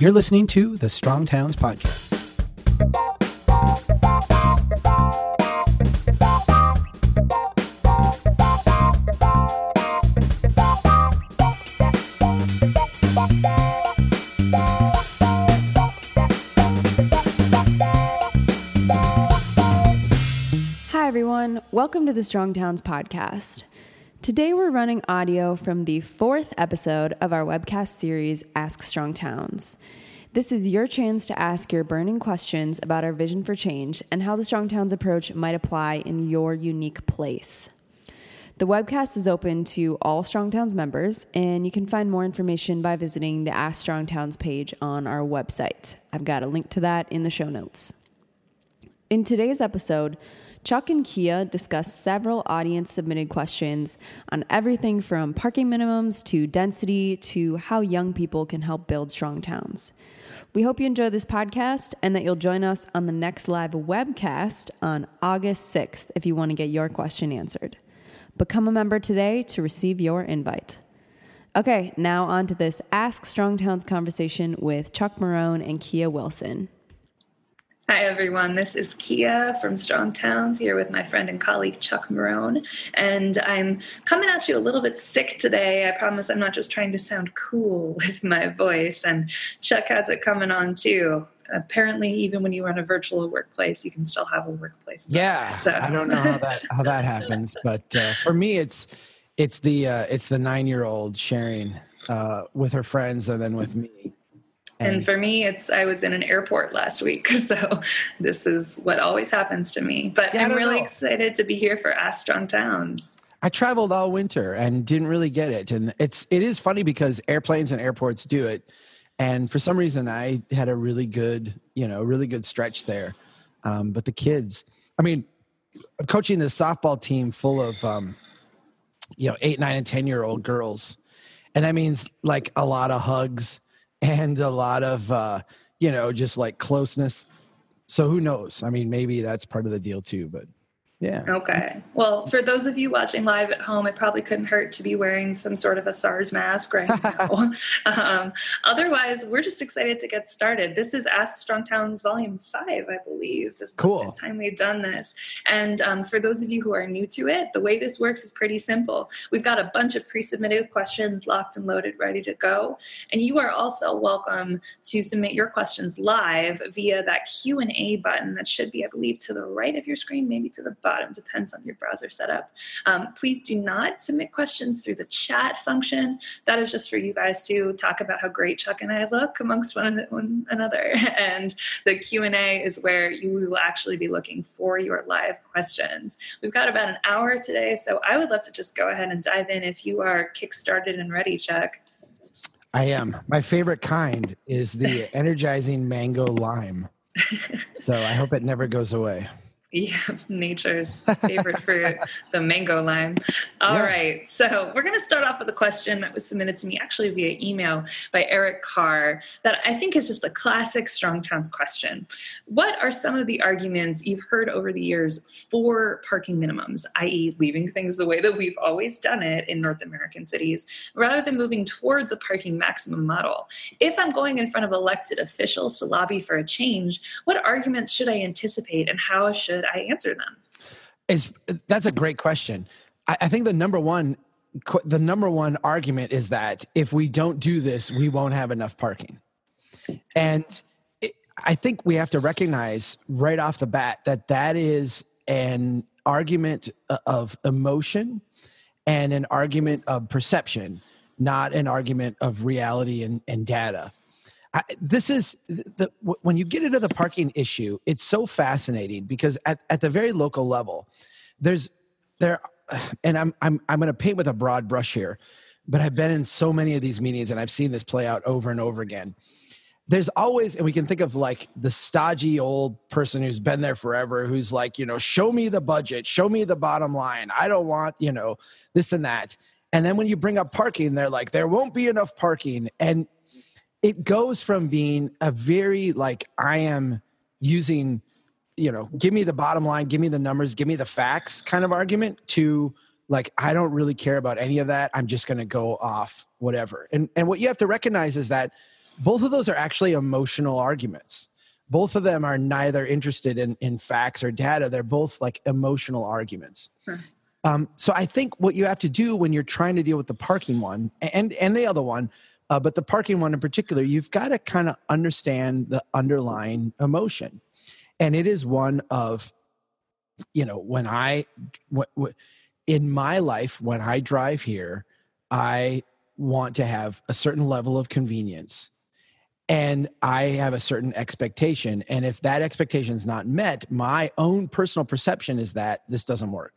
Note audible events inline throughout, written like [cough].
You're listening to the Strong Towns Podcast. Hi, everyone. Welcome to the Strong Towns podcast. Today, we're running audio from the fourth episode of our webcast series, Ask Strong Towns. This is your chance to ask your burning questions about our vision for change and how the Strong Towns approach might apply in your unique place. The webcast is open to all Strong Towns members, and you can find more information by visiting the Ask Strong Towns page on our website. I've got a link to that in the show notes. In today's episode, Chuck and Kea discuss several audience submitted questions on everything from parking minimums to density to how young people can help build strong towns. We hope you enjoy this podcast and that you'll join us on the next live webcast on August 6th if you want to get your question answered. Become a member today to receive your invite. Okay, now on to this Ask Strong Towns conversation with Chuck Marohn and Kea Wilson. Hi, everyone. This is Kea from Strong Towns here with my friend and colleague Chuck Marohn. And I'm coming at you a little bit sick today. I promise I'm not just trying to sound cool [laughs] with my voice. And Chuck has it coming on too. Apparently, even when you run a virtual workplace, you can still have a workplace. Yeah, So- I don't know how that how that [laughs] happens, but uh, for me, it's it's the uh, it's the nine year old sharing uh, with her friends and then with me. And for me, it's I was in an airport last week, [laughs] so this is what always happens to me. But Yeah, I'm really know. excited to be here for Ask Strong Towns. I traveled all winter and didn't really get it, and it's it is funny because airplanes and airports do it, and for some reason I had a really good you know really good stretch there, um, but the kids, I mean, coaching this softball team full of um, you know eight nine and ten year old girls, and that means like a lot of hugs and a lot of uh, you know just like closeness. So who knows? I mean, maybe that's part of the deal too, but yeah. Okay. Well, for those of you watching live at home, it probably couldn't hurt to be wearing some sort of a SARS mask right [laughs] now. um, otherwise, we're just excited to get started. This is Ask Strong Towns Volume 5, I believe. This is Cool. time we've done this. And um, for those of you who are new to it, the way this works is pretty simple. We've got a bunch of pre-submitted questions locked and loaded, ready to go. And you are also welcome to submit your questions live via that Q&A button that should be, I believe, to the right of your screen, maybe to the bottom, depends on your browser setup. Um, please do not submit questions through the chat function. That is just for you guys to talk about how great Chuck and I look amongst one, one another. [laughs] And the Q&A is where you will actually be looking for your live questions. We've got about an hour today, so I would love to just go ahead and dive in if you are kickstarted and ready, Chuck. I am. My favorite kind is the [laughs] energizing mango lime. So I hope it never goes away. Yeah, [laughs] nature's favorite [laughs] fruit, the mango lime. All Yeah. right, so we're going to start off with a question that was submitted to me actually via email by Eric Carr that I think is just a classic Strong Towns question. What are some of the arguments you've heard over the years for parking minimums, i.e., leaving things the way that we've always done it in North American cities, rather than moving towards a parking maximum model? If I'm going in front of elected officials to lobby for a change, what arguments should I anticipate and how should I answer them? Is that's a great question. I, I think the number one the number one argument is that if we don't do this, we won't have enough parking. And it, I think we have to recognize right off the bat that that is an argument uh, of emotion and an argument of perception, not an argument of reality and, and data. I, this is the when you get into the parking issue, it's so fascinating because at, at the very local level, there's there, [sighs] and I'm I'm I'm going to paint with a broad brush here, but I've been in so many of these meetings and I've seen this play out over and over again. There's always, and we can think of like the stodgy old person who's been there forever, who's like, you know, show me the budget, show me the bottom line. I don't want, you know, this and that. And then when you bring up parking, they're like, there won't be enough parking. And it goes from being a very like I am using, you know, give me the bottom line, give me the numbers, give me the facts kind of argument to like I don't really care about any of that. I'm just going to go off whatever. And and what you have to recognize is that both of those are actually emotional arguments both of them are neither interested in, in facts or data they're both like emotional arguments Sure. um, so i think what you have to do when you're trying to deal with the parking one and and the other one uh, but the parking one in particular you've got to kind of understand the underlying emotion. And it is one of you know when i what, what, in my life when i drive here i want to have a certain level of convenience and i have a certain expectation. And if that expectation is not met my own personal perception is that this doesn't work.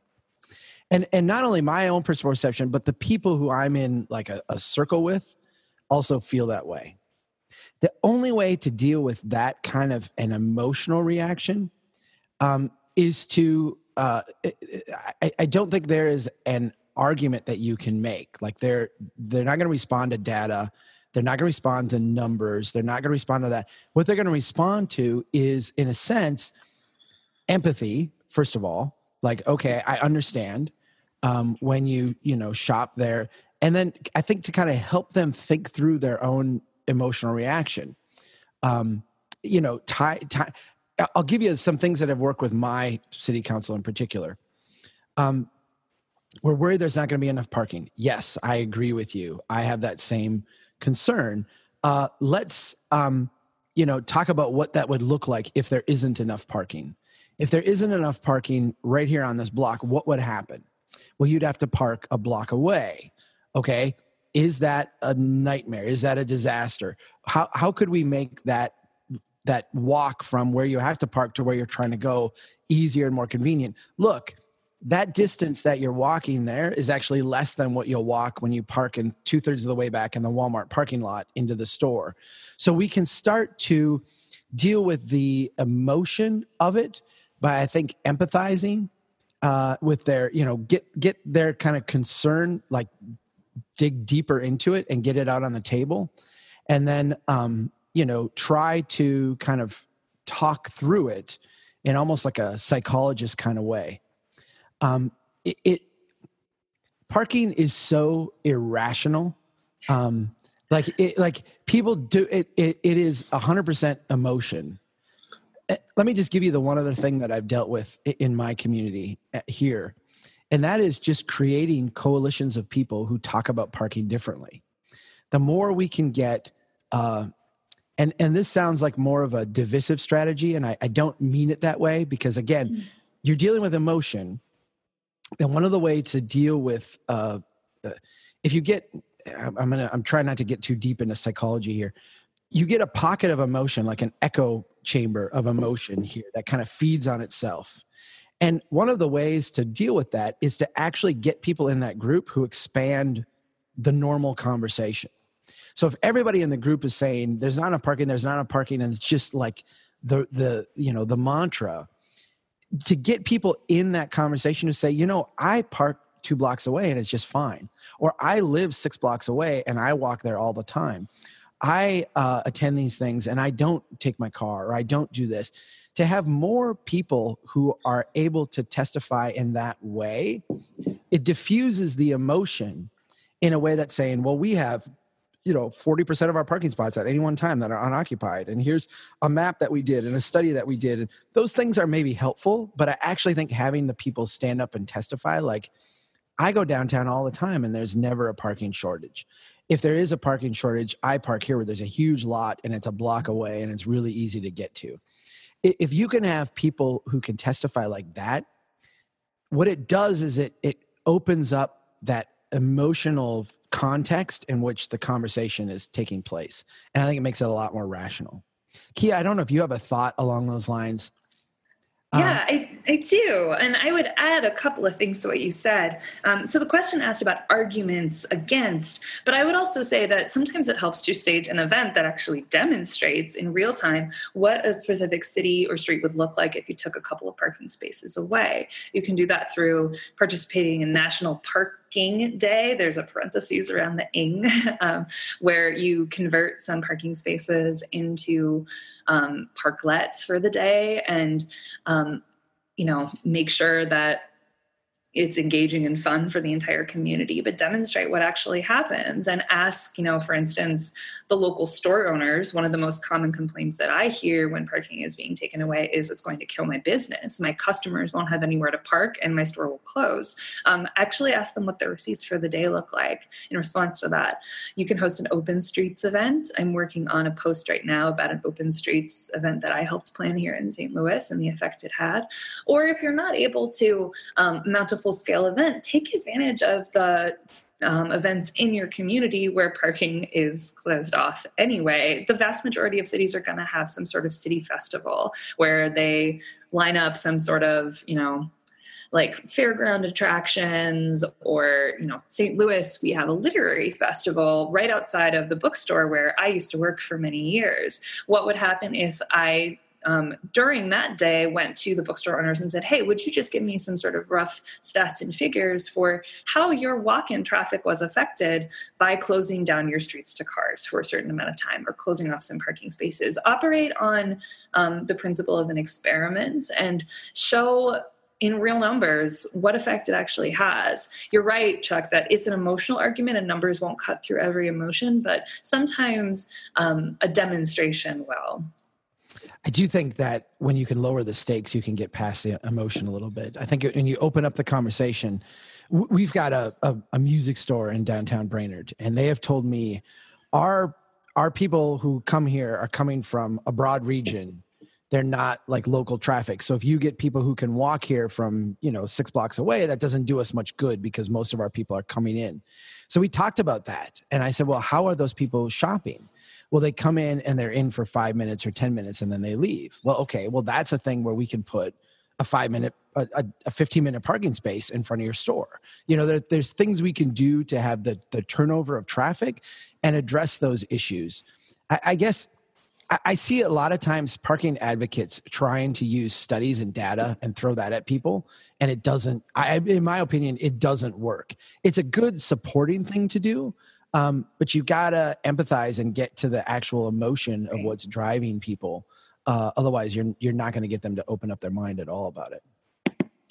And and not only my own personal perception but the people who i'm in like a, a circle with also feel that way. The only way to deal with that kind of an emotional reaction um, is to uh, I, I don't think there is an argument that you can make. Like they're they're not going to respond to data. They're not going to respond to numbers. They're not going to respond to that. What they're going to respond to is in a sense empathy first of all. Like okay i understand um, when you you know shop there and then i think to kind of help them think through their own emotional reaction. Um, you know tie, tie i'll give you some things that have worked with my city council in particular. Um, we're worried there's not going to be enough parking. Yes i agree with you. I have that same concern. Uh, let's um, you know talk about what that would look like if there isn't enough parking. If there isn't enough parking right here on this block what would happen? Well you'd have to park a block away okay is that a nightmare? Is that a disaster? How how could we make that that walk from where you have to park to where you're trying to go easier and more convenient? Look that distance that you're walking there is actually less than what you'll walk when you park in two thirds of the way back in the Walmart parking lot into the store. So we can start to deal with the emotion of it by, I think, empathizing uh, with their, you know, get get their kind of concern, like dig deeper into it and get it out on the table, and then, um, you know, try to kind of talk through it in almost like a psychologist kind of way um, it, it parking is so irrational. Um, like it, like people do it. It, it is hundred percent emotion. Eh, let me just give you the one other thing that I've dealt with in my community eh, here, and that is just creating coalitions of people who talk about parking differently. The more we can get, uh, and and this sounds like more of a divisive strategy, and I, I don't mean it that way because again, mm-hmm. you're dealing with emotion and one of the ways to deal with uh, uh, if you get i'm gonna i'm trying not to get too deep into psychology here you get a pocket of emotion like an echo chamber of emotion here that kind of feeds on itself and one of the ways to deal with that is to actually get people in that group who expand the normal conversation so if everybody in the group is saying there's not enough parking there's not enough parking and it's just like the the you know the mantra to get people in that conversation to say, you know, I park two blocks away and it's just fine. Or I live six blocks away and I walk there all the time. I uh, attend these things and I don't take my car or I don't do this. To have more people who are able to testify in that way, it diffuses the emotion in a way that's saying, well, we have you know 40% of our parking spots at any one time that are unoccupied and here's a map that we did and a study that we did and those things are maybe helpful but i actually think having the people stand up and testify like i go downtown all the time and there's never a parking shortage if there is a parking shortage i park here where there's a huge lot and it's a block away and it's really easy to get to if you can have people who can testify like that what it does is it it opens up that emotional context in which the conversation is taking place. And I think it makes it a lot more rational. Kea, I don't know if you have a thought along those lines. Yeah, um, I, I do. And I would add a couple of things to what you said. Um, so the question asked about arguments against, but I would also say that sometimes it helps to stage an event that actually demonstrates in real time what a specific city or street would look like if you took a couple of parking spaces away. You can do that through participating in National Parking Day. There's a parentheses around the ing [laughs] um, where you convert some parking spaces into um, parklets for the day and, um, you know, make sure that it's engaging and fun for the entire community but demonstrate what actually happens and ask you know for instance the local store owners one of the most common complaints that i hear when parking is being taken away is it's going to kill my business. My customers won't have anywhere to park and my store will close. Um, actually ask them what their receipts for the day look like in response to that. You can host an open streets event. I'm working on a post right now about an open streets event that i helped plan here in st louis and the effect it had. Or if you're not able to um, mount a full scale event, take advantage of the um, events in your community where parking is closed off anyway. The vast majority of cities are going to have some sort of city festival where they line up some sort of, you know, like fairground attractions or you know st louis we have a literary festival right outside of the bookstore where i used to work for many years what would happen if i um, during that day went to the bookstore owners and said, Hey, would you just give me some sort of rough stats and figures for how your walk in traffic was affected by closing down your streets to cars for a certain amount of time or closing off some parking spaces? Operate on um, the principle of an experiment and show in real numbers what effect it actually has. You're right, Chuck, that it's an emotional argument and numbers won't cut through every emotion, but sometimes um, a demonstration will. I do think that when you can lower the stakes, you can get past the emotion a little bit. I think when you open up the conversation, we've got a, a, a music store in downtown Brainerd, and they have told me our our people who come here are coming from a broad region. They're not like local traffic. So if you get people who can walk here from, you know, six blocks away, that doesn't do us much good because most of our people are coming in. So we talked about that. And I said, well, how are those people shopping? Well they come in and they're in for five minutes or ten minutes and then they leave. Well okay well that's a thing where we can put a five minute a, a 15 minute parking space in front of your store. You know there, there's things we can do to have the, the turnover of traffic and address those issues. I, I guess I, I see a lot of times parking advocates trying to use studies and data and throw that at people and it doesn't I, in my opinion it doesn't work. It's a good supporting thing to do um, but you gotta empathize and get to the actual emotion of what's driving people. Uh, otherwise, you're you're not going to get them to open up their mind at all about it.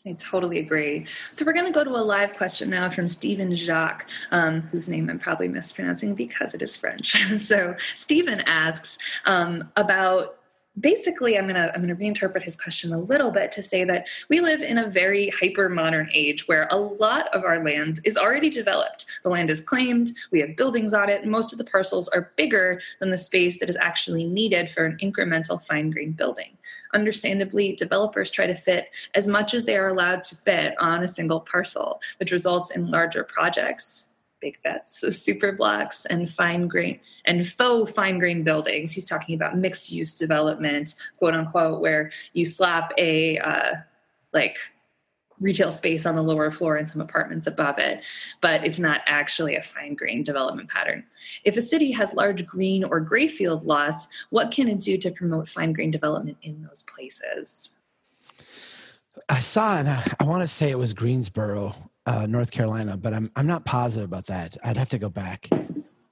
I totally agree. So we're going to go to a live question now from Stephen Jacques, um, whose name I'm probably mispronouncing because it is French. [laughs] so Stephen asks um, about basically i'm going to i'm going to reinterpret his question a little bit to say that we live in a very hyper modern age where a lot of our land is already developed. The land is claimed we have buildings on it and most of the parcels are bigger than the space that is actually needed for an incremental fine grained building. Understandably developers try to fit as much as they are allowed to fit on a single parcel which results in larger projects big bets, [laughs] super blocks and fine grain and faux fine grain buildings. He's talking about mixed use development, quote unquote, where you slap a uh, like retail space on the lower floor and some apartments above it, but it's not actually a fine grain development pattern. If a city has large green or gray field lots, what can it do to promote fine grain development in those places? I saw, and I, I want to say it was Greensboro, uh, North Carolina, but I'm I'm not positive about that. I'd have to go back.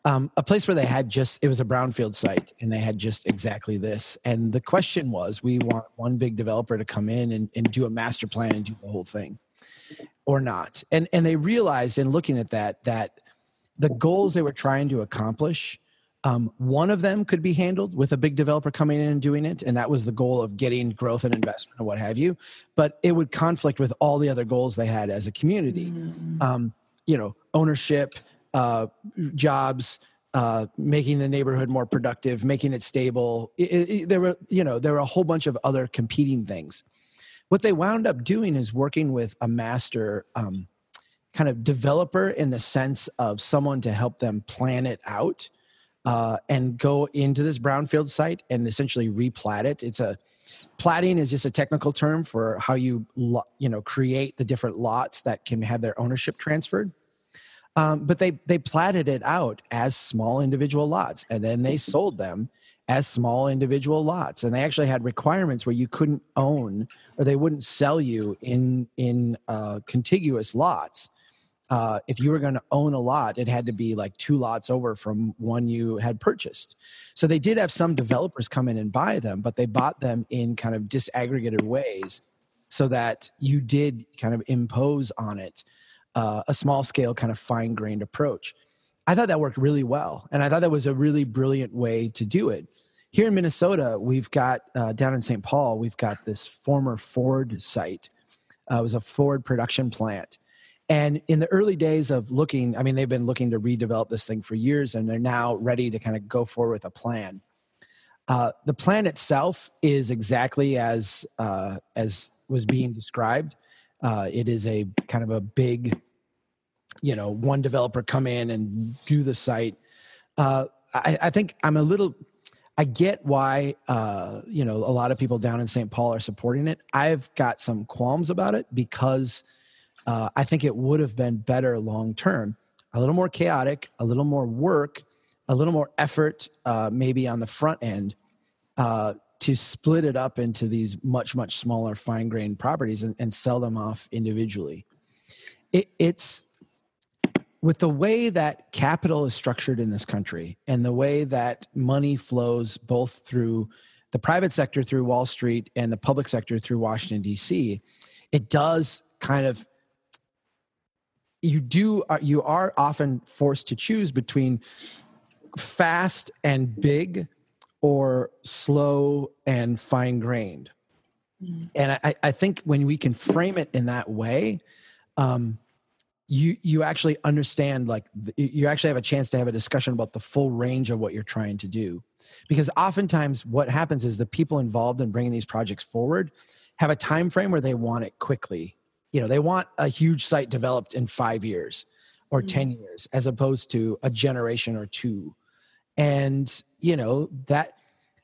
Um, a place where they had just it was a brownfield site, and they had just exactly this. And the question was, we want one big developer to come in and, and do a master plan and do the whole thing, or not. And and they realized in looking at that that the goals they were trying to accomplish um, one of them could be handled with a big developer coming in and doing it, and that was the goal of getting growth and investment and what have you. But it would conflict with all the other goals they had as a community. Mm-hmm. Um, you know, ownership, uh, jobs, uh, making the neighborhood more productive, making it stable. It, it, there were, you know, there were a whole bunch of other competing things. What they wound up doing is working with a master um, kind of developer in the sense of someone to help them plan it out uh, and go into this brownfield site and essentially replat it. It's a platting is just a technical term for how you you know create the different lots that can have their ownership transferred. Um, but they they platted it out as small individual lots, and then they sold them as small individual lots. And they actually had requirements where you couldn't own or they wouldn't sell you in in uh, contiguous lots uh, if you were going to own a lot, it had to be like two lots over from one you had purchased. So they did have some developers come in and buy them, but they bought them in kind of disaggregated ways. so that you did kind of impose on it uh, a small scale kind of fine grained approach. I thought that worked really well. And I thought that was a really brilliant way to do it. Here in Minnesota, we've got uh, down in St. Paul, we've got this former Ford site. Uh, it was a Ford production plant. And in the early days of looking, I mean, they've been looking to redevelop this thing for years and they're now ready to kind of go forward with a plan. Uh, the plan itself is exactly as uh, as was being described. Uh, it is a kind of a big, you know, one developer come in and do the site. Uh, I, I, think I'm a little. I get why uh, you know a lot of people down in St. Paul are supporting it. I've got some qualms about it because uh, I think it would have been better long term. A little more chaotic, a little more work, a little more effort, maybe on the front end uh, to split it up into these much much smaller fine grained properties and, and, sell them off individually it, it's with the way that capital is structured in this country and the way that money flows both through the private sector through wall street and the public sector through washington d.c it does kind of you do uh, you are often forced to choose between fast and big or slow and fine grained. Mm. And I, I, think when we can frame it in that way, um, you you actually understand like you actually have a chance to have a discussion about the full range of what you're trying to do because oftentimes what happens is the people involved in bringing these projects forward have a time frame where they want it quickly you know they want a huge site developed in five years or mm-hmm. 10 years as opposed to a generation or two. And you know that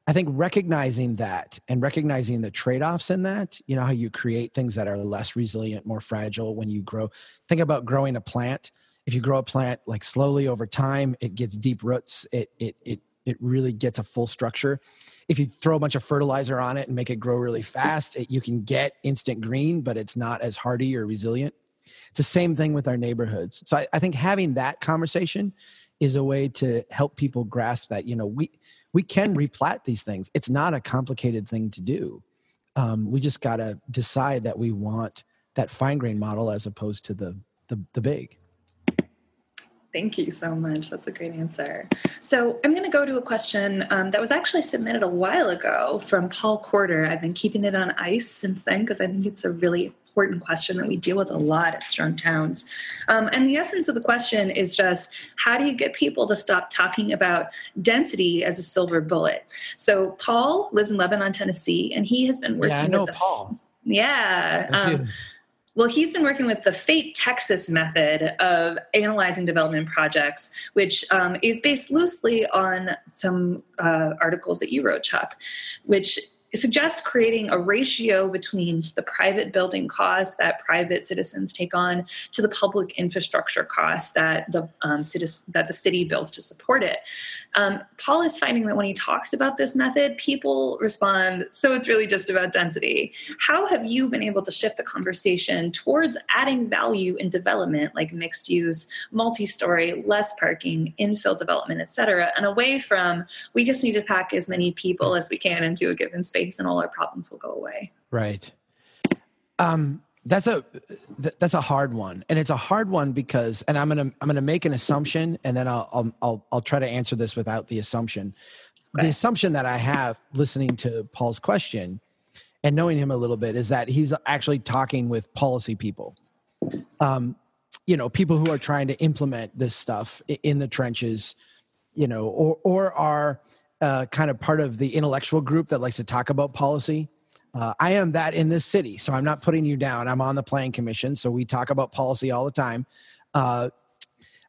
i think recognizing that and recognizing the trade-offs in that you know how you create things that are less resilient more fragile when you grow. Think about growing a plant. If you grow a plant like slowly over time it gets deep roots. It it it it really gets a full structure. If you throw a bunch of fertilizer on it and make it grow really fast it, you can get instant green but it's not as hardy or resilient. It's the same thing with our neighborhoods. So I, I think having that conversation is a way to help people grasp that you know we we can replat these things. It's not a complicated thing to do. Um, we just got to decide that we want that fine grain model as opposed to the the, the big Thank you so much. That's a great answer. So, I'm going to go to a question um, that was actually submitted a while ago from Paul Quarter. I've been keeping it on ice since then because I think it's a really important question that we deal with a lot at Strong Towns. Um, and the essence of the question is just how do you get people to stop talking about density as a silver bullet? So Paul lives in Lebanon, Tennessee, and he has been working. Yeah, I know with the, Paul. Yeah. Well, he's been working with the FATE Texas method of analyzing development projects, which um, is based loosely on some uh, articles that you wrote, Chuck, which suggests creating a ratio between the private building costs that private citizens take on to the public infrastructure costs that the um, that the city builds to support it. Um, Paul is finding that when he talks about this method, people respond, "So it's really just about density." How have you been able to shift the conversation towards adding value in development, like mixed use, multi-story, less parking, infill development, etc., and away from we just need to pack as many people as we can into a given space? And all our problems will go away. Right. Um, that's a that's a hard one, and it's a hard one because, and I'm gonna I'm gonna make an assumption, and then I'll I'll I'll, I'll try to answer this without the assumption. Okay. The assumption that I have listening to Paul's question and knowing him a little bit is that he's actually talking with policy people. Um, you know, people who are trying to implement this stuff in the trenches, you know, or or are uh, kind of part of the intellectual group that likes to talk about policy. Uh, I am that in this city, so I'm not putting you down. I'm on the planning commission, so we talk about policy all the time. Uh,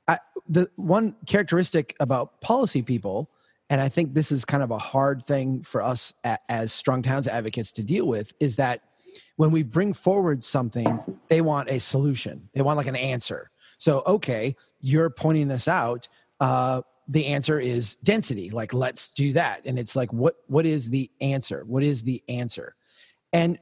I, the one characteristic about policy people, and I think this is kind of a hard thing for us a, as strong towns advocates to deal with, is that when we bring forward something, they want a solution. They want like an answer. So, okay, you're pointing this out. Uh, the answer is density like let's do that. And it's like what what is the answer? What is the answer? And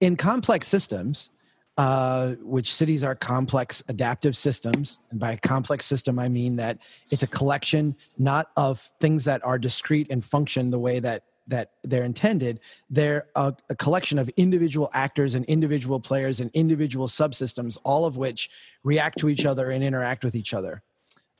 in complex systems uh, which cities are complex adaptive systems and by a complex system i mean that it's a collection not of things that are discrete and function the way that that they're intended. They're a, a, collection of individual actors and individual players and individual subsystems all of which react to each other and interact with each other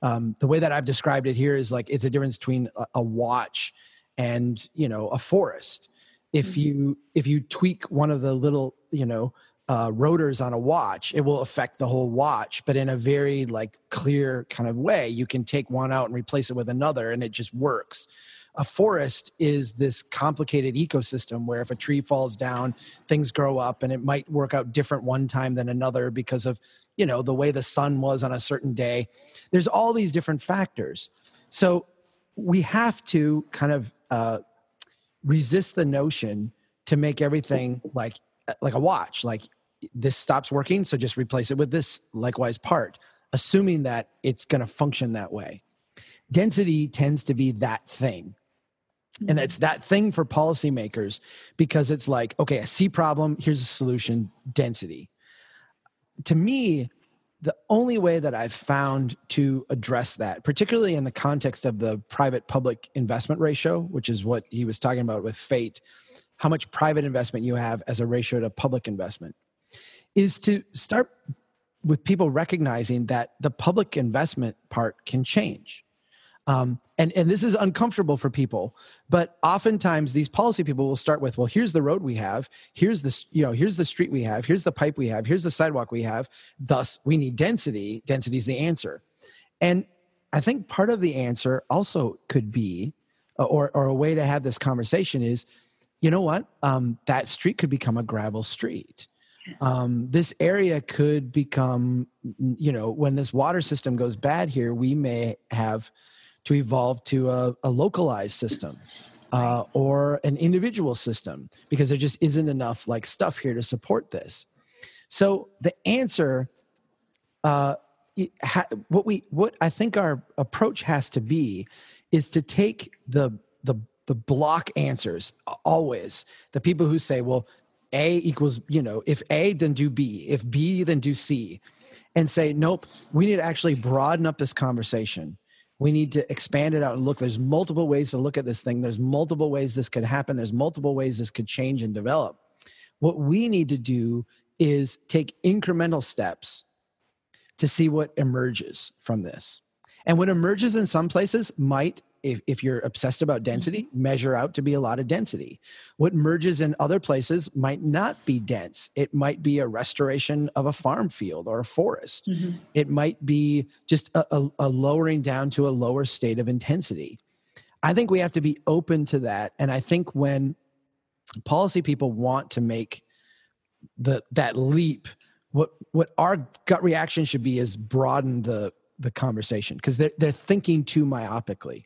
um, the way that i've described it here is like it's a difference between a, a watch and you know a forest if mm-hmm. you if you tweak one of the little you know uh, rotors on a watch, it will affect the whole watch, but in a very like clear kind of way. You can take one out and replace it with another, and it just works. A forest is this complicated ecosystem where if a tree falls down, things grow up, and it might work out different one time than another because of you know the way the sun was on a certain day. There's all these different factors, so we have to kind of uh, resist the notion to make everything like like a watch like this stops working so just replace it with this likewise part assuming that it's going to function that way density tends to be that thing and mm-hmm. it's that thing for policymakers because it's like okay i see problem here's a solution density to me the only way that i've found to address that particularly in the context of the private public investment ratio which is what he was talking about with fate how much private investment you have as a ratio to public investment is to start with people recognizing that the public investment part can change. Um, and, and this is uncomfortable for people, but oftentimes these policy people will start with, well, here's the road we have, here's the, you know, here's the street we have, here's the pipe we have, here's the sidewalk we have. Thus, we need density. Density is the answer. And I think part of the answer also could be, or, or a way to have this conversation is, you know what? Um, that street could become a gravel street um, this area could become you know when this water system goes bad here we may have to evolve to a, a localized system [laughs] uh, or an individual system because there just isn't enough like stuff here to support this so the answer uh, what we what i think our approach has to be is to take the the the block answers always the people who say well a equals, you know, if A, then do B. If B, then do C. And say, nope, we need to actually broaden up this conversation. We need to expand it out and look, there's multiple ways to look at this thing. There's multiple ways this could happen. There's multiple ways this could change and develop. What we need to do is take incremental steps to see what emerges from this. And what emerges in some places might if, if you're obsessed about density, mm-hmm. measure out to be a lot of density. What merges in other places might not be dense. It might be a restoration of a farm field or a forest. Mm-hmm. It might be just a, a, a lowering down to a lower state of intensity. I think we have to be open to that. And I think when policy people want to make the that leap, what what our gut reaction should be is broaden the the conversation because they're, they're thinking too myopically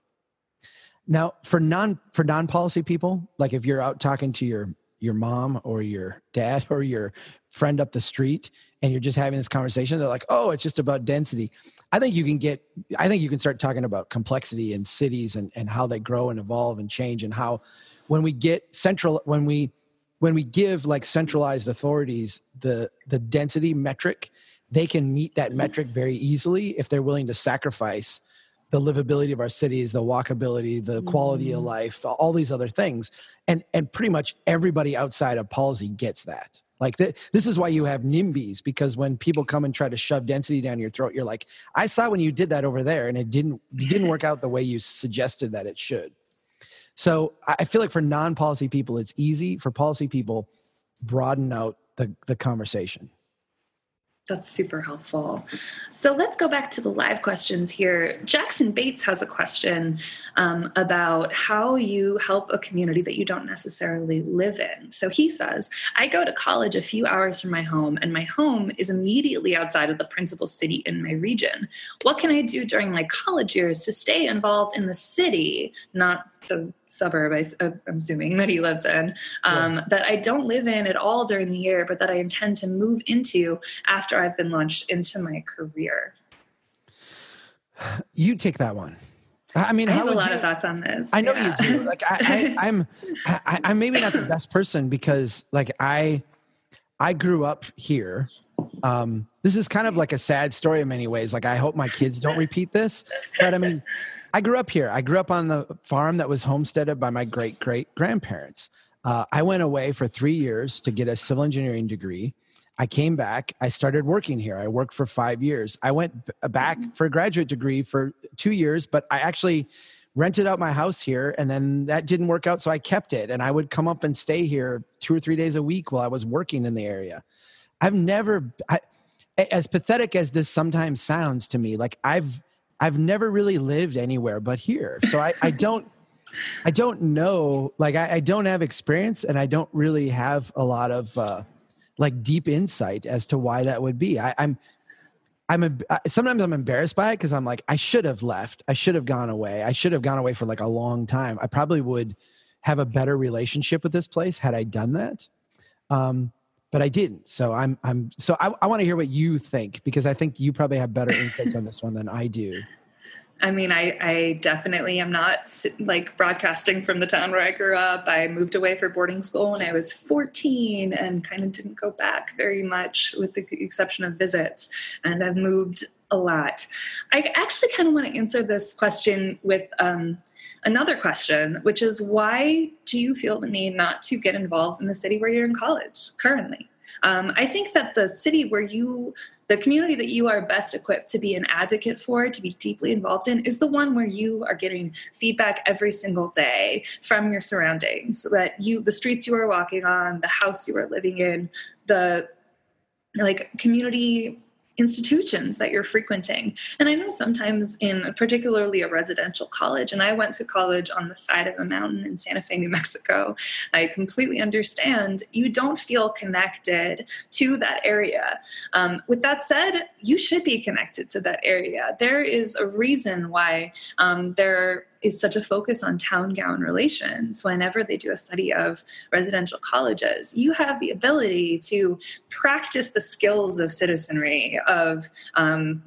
now, for non for non policy people, like if you're out talking to your your mom or your dad [laughs] or your friend up the street and you're just having this conversation, they're like, "Oh, it's just about density." I think you can get I think you can start talking about complexity in cities and and how they grow and evolve and change and how when we get central when we when we give like centralized authorities the the density metric, they can meet that metric very easily if they're willing to sacrifice the livability of our cities, the walkability, the quality mm. of life, all these other things. And and pretty much everybody outside of policy gets that. Like th- this is why you have NIMBYs because when people come and try to shove density down your throat, you're like, I saw when you did that over there, and it didn't it didn't work out the way you suggested that it should. So I feel like for non-policy people, it's easy. For policy people, broaden out the the conversation. That's super helpful. So let's go back to the live questions here. Jackson Bates has a question um, about how you help a community that you don't necessarily live in. So he says, I go to college a few hours from my home, and my home is immediately outside of the principal city in my region. What can I do during my college years to stay involved in the city, not the suburb I, am assuming [laughs] that he lives in um, yeah. that i don't live in at all during the year but that i intend to move into after i've been launched into my career you take that one I mean, I have a lot you, of thoughts on this. I know yeah. you do. Like, I, I, [laughs] I'm, I, I'm maybe not the best person because, like, I, I grew up here. Um, this is kind of like a sad story in many ways. Like, I hope my kids don't repeat this, but I mean, I grew up here. I grew up on the farm that was homesteaded by my great great grandparents. Uh, I went away for three years to get a civil engineering degree. I came back. I started working here. I worked for five years. I went b- back Mm-hmm. for a graduate degree for two years, but I actually rented out my house here and then that didn't work out. So I kept it and I would come up and stay here two or three days a week while I was working in the area. I've never, I, as pathetic as this sometimes sounds to me, like I've, I've never really lived anywhere but here. So I, I don't, I don't know, like I, I don't have experience and I don't really have a lot of, uh, like deep insight as to why that would be. I, I'm, I'm sometimes I'm embarrassed by it because I'm like I should have left. I should have gone away. I should have gone away for like a long time. I probably would have a better relationship with this place had I done that. Um, but I didn't. So I'm I'm so I, I want to hear what you think because I think you probably have better insights on this one than I do. I mean, I, I definitely am not like broadcasting from the town where I grew up. I moved away for boarding school when I was 14 and kind of didn't go back very much, with the exception of visits. And I've moved a lot. I actually kind of want to answer this question with um, another question, which is why do you feel the need not to get involved in the city where you're in college currently? Um, I think that the city where you, the community that you are best equipped to be an advocate for, to be deeply involved in, is the one where you are getting feedback every single day from your surroundings. So that you, the streets you are walking on, the house you are living in, the like community institutions that you're frequenting. And I know sometimes in particularly a residential college, and I went to college on the side of a mountain in Santa Fe, New Mexico. I completely understand you don't feel connected to that area. Um, with that said, you should be connected to that area. There is a reason why um, there is such a focus on town gown relations whenever they do a study of residential colleges. You have the ability to practice the skills of citizenry, of um,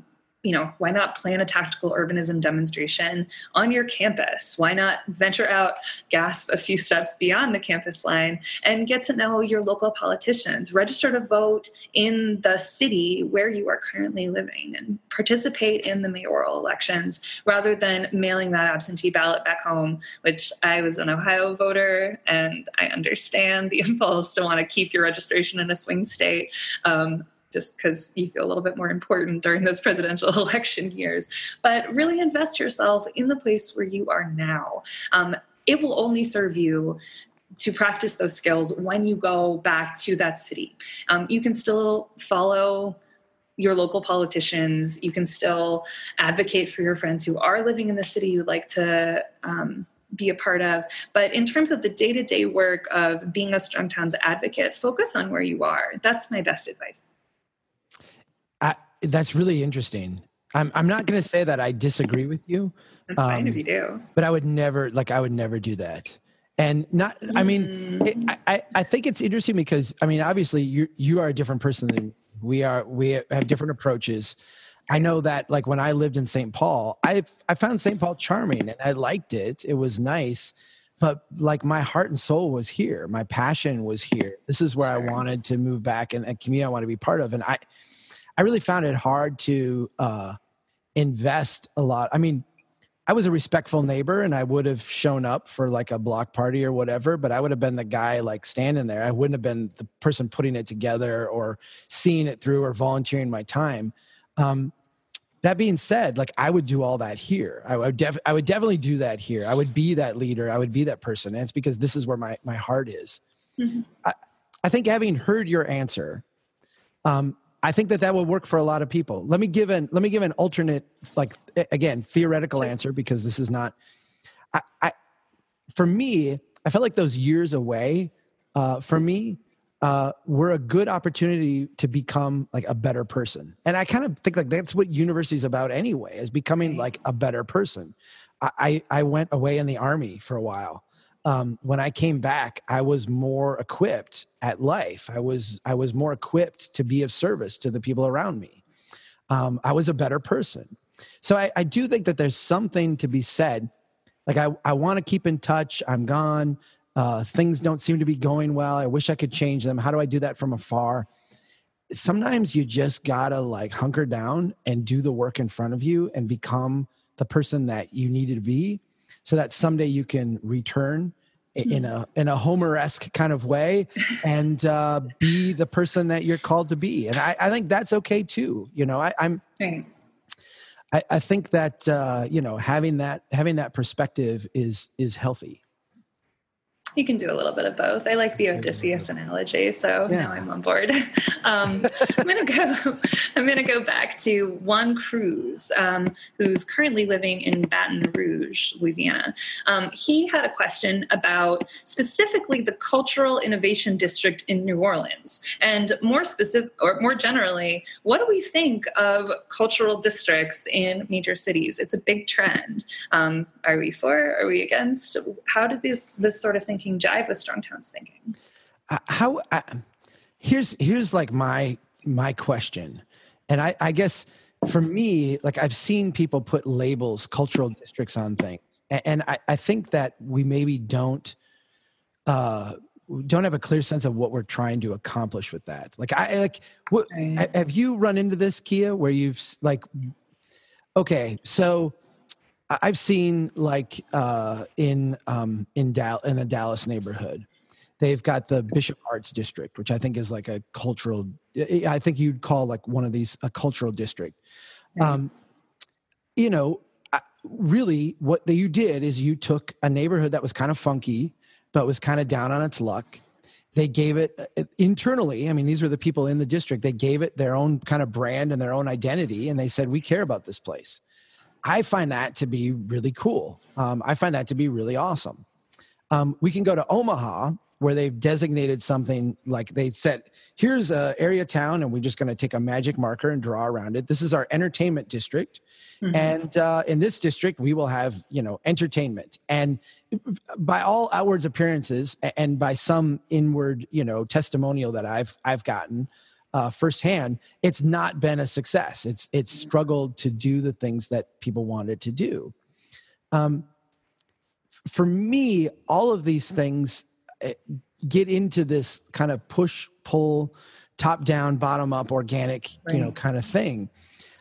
you know, why not plan a tactical urbanism demonstration on your campus? Why not venture out, gasp a few steps beyond the campus line, and get to know your local politicians? Register to vote in the city where you are currently living and participate in the mayoral elections rather than mailing that absentee ballot back home, which I was an Ohio voter and I understand the [laughs] impulse to want to keep your registration in a swing state. Um, just because you feel a little bit more important during those presidential [laughs] election years. But really invest yourself in the place where you are now. Um, it will only serve you to practice those skills when you go back to that city. Um, you can still follow your local politicians. You can still advocate for your friends who are living in the city you'd like to. Um, be a part of. But in terms of the day to day work of being a Strong Towns advocate, focus on where you are. That's my best advice. I, that's really interesting. I'm I'm not going to say that I disagree with you, That's fine Um, if you do. but I would never like I would never do that. And not I mean it, I- I I think it's interesting because I mean obviously you you are a different person than we are. We have different approaches. I know that like when I lived in St. Paul, I I found St. Paul charming and I liked it. It was nice, but like my heart and soul was here. My passion was here. This is where I wanted to move back and a community I want to be part of. And I I really found it hard to uh invest a lot. I mean, I was a respectful neighbor and I would have shown up for like a block party or whatever, but I would have been the guy like standing there. I wouldn't have been the person putting it together or seeing it through or volunteering my time. Um, that being said, like I would do all that here. I would def- I would definitely do that here. I would be that leader. I would be that person. And it's because this is where my, my heart is. Mhm. I, I think having heard your answer, um, I think that that will work for a lot of people. Let me give an let me give an alternate, like again, theoretical Sure. answer because this is not. I, I for me, I felt like those years away, uh, for me, uh, were a good opportunity to become like a better person. And I kind of think like that's what university is about anyway, is becoming like a better person. I, I I went away in the army for a while. Um, when I came back, I was more equipped at life. I was I was more equipped to be of service to the people around me. Um, I was a better person. So I, I do think that there's something to be said. Like I, I want to keep in touch. I'm gone. Uh, things don't seem to be going well. I wish I could change them. How do I do that from afar? Sometimes you just gotta like hunker down and do the work in front of you and become the person that you needed to be so that someday you can return in a in a Homer-esque kind of way and uh, be the person that you're called to be. And I, I think that's okay too. You know, I, am right. I, I, think that uh, you know having that having that perspective is is healthy you can do a little bit of both. I like the Odysseus analogy, so yeah. now I'm on board. [laughs] um, I'm gonna go. [laughs] I'm gonna go back to Juan Cruz, um, who's currently living in Baton Rouge, Louisiana. Um, he had a question about specifically the Cultural Innovation District in New Orleans, and more specific, or more generally, what do we think of cultural districts in major cities? It's a big trend. Um, are we for? Are we against? How did this this sort of thinking thinking jive with strong towns thinking. Uh, how uh, here's here's like my my question. And i i guess for me like i've seen people put labels cultural districts on things. And, and I, I think that we maybe don't uh don't have a clear sense of what we're trying to accomplish with that. Like i like what right. have you run into this Kea where you've like okay so I've seen like uh, in um, in Dal- in the Dallas neighborhood, they've got the Bishop Arts District, which I think is like a cultural. I think you'd call like one of these a cultural district. Um, you know, really, what you did is you took a neighborhood that was kind of funky, but was kind of down on its luck. They gave it uh, internally. I mean, these were the people in the district. They gave it their own kind of brand and their own identity, and they said, "We care about this place." I find that to be really cool. Um, I find that to be really awesome. Um, we can go to Omaha where they've designated something like they said, here's a area town and we're just going to take a magic marker and draw around it. This is our entertainment district. Mm-hmm. And uh, in this district, we will have, you know, entertainment. And by all outwards appearances and by some inward, you know, testimonial that I've, I've gotten, uh, firsthand, it's not been a success. It's it's struggled to do the things that people wanted to do. Um, for me, all of these things eh, get into this kind of push pull, top down, bottom up, organic, right. you know, kind of thing.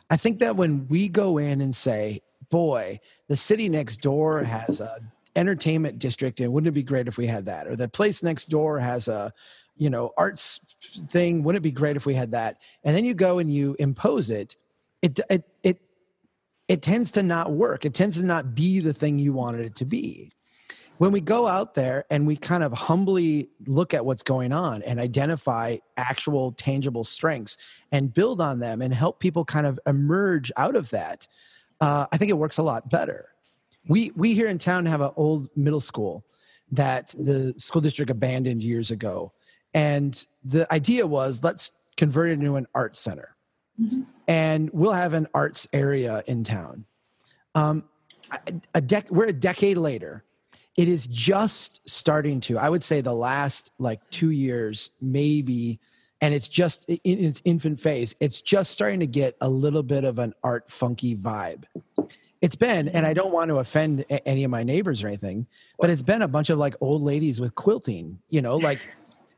I think that when we go in and say, "Boy, the city next door has a entertainment district, and wouldn't it be great if we had that?" Or the place next door has a you know arts thing wouldn't it be great if we had that? And then you go and you impose it. It it it it tends to not work. It tends to not be the thing you wanted it to be. When we go out there and we kind of humbly look at what's going on and identify actual tangible strengths and build on them and help people kind of emerge out of that uh, i think it works a lot better. We we here in town have an old middle school that the school district abandoned years ago and the idea was let's convert it into an art center. Mm-hmm. And we'll have an arts area in town. Um, a dec- we're a decade later. It is just starting to, I would say the last like two years, maybe, and it's just in its infant phase, it's just starting to get a little bit of an art funky vibe. It's been, and I don't want to offend any of my neighbors or anything, but it's been a bunch of like old ladies with quilting, you know, like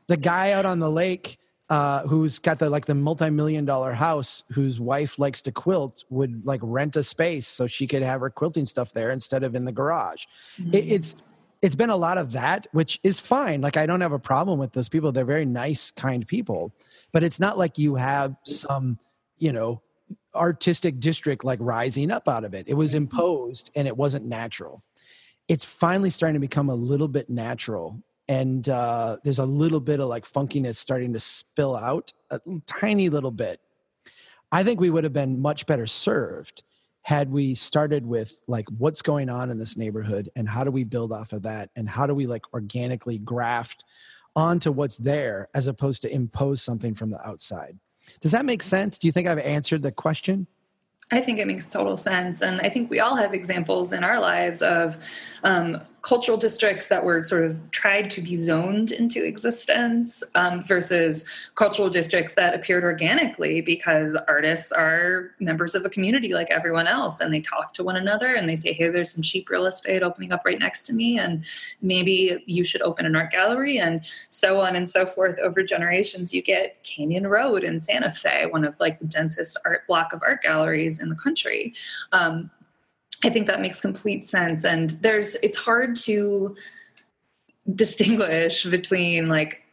the guy out on the lake uh, who's got the like the multi-million dollar house whose wife likes to quilt would like rent a space so she could have her quilting stuff there instead of in the garage. Mm-hmm. it, it's it's been a lot of that which is fine. Like i don't have a problem with those people. They're very nice kind people. But it's not like you have some you know artistic district like rising up out of it. It was mm-hmm. imposed and it wasn't natural. It's finally starting to become a little bit natural and uh, there's a little bit of like funkiness starting to spill out a tiny little bit. I think we would have been much better served had we started with like what's going on in this neighborhood and how do we build off of that and how do we like organically graft onto what's there as opposed to impose something from the outside. Does that make sense? Do you think i've answered the question? I think it makes total sense. And I think we all have examples in our lives of um, cultural districts that were sort of tried to be zoned into existence um, versus cultural districts that appeared organically because artists are members of a community like everyone else and they talk to one another and they say hey there's some cheap real estate opening up right next to me and maybe you should open an art gallery and so on and so forth. Over generations you get canyon road in santa fe one of like the densest art block of art galleries in the country. Um, I think that makes complete sense. And there's, it's hard to distinguish between like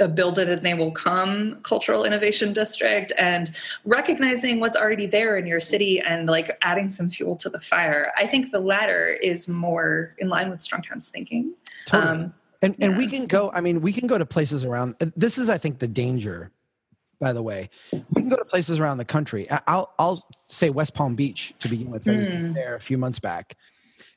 a build it and they will come cultural innovation district and recognizing what's already there in your city and like adding some fuel to the fire. I think the latter is more in line with Strongtown's thinking. Totally. Um, and, yeah. and we can go, I mean, we can go to places around, this is, I think, the danger by the way. We can go to places around the country. I'll, I'll say West Palm Beach to begin with. Mm. there a few months back.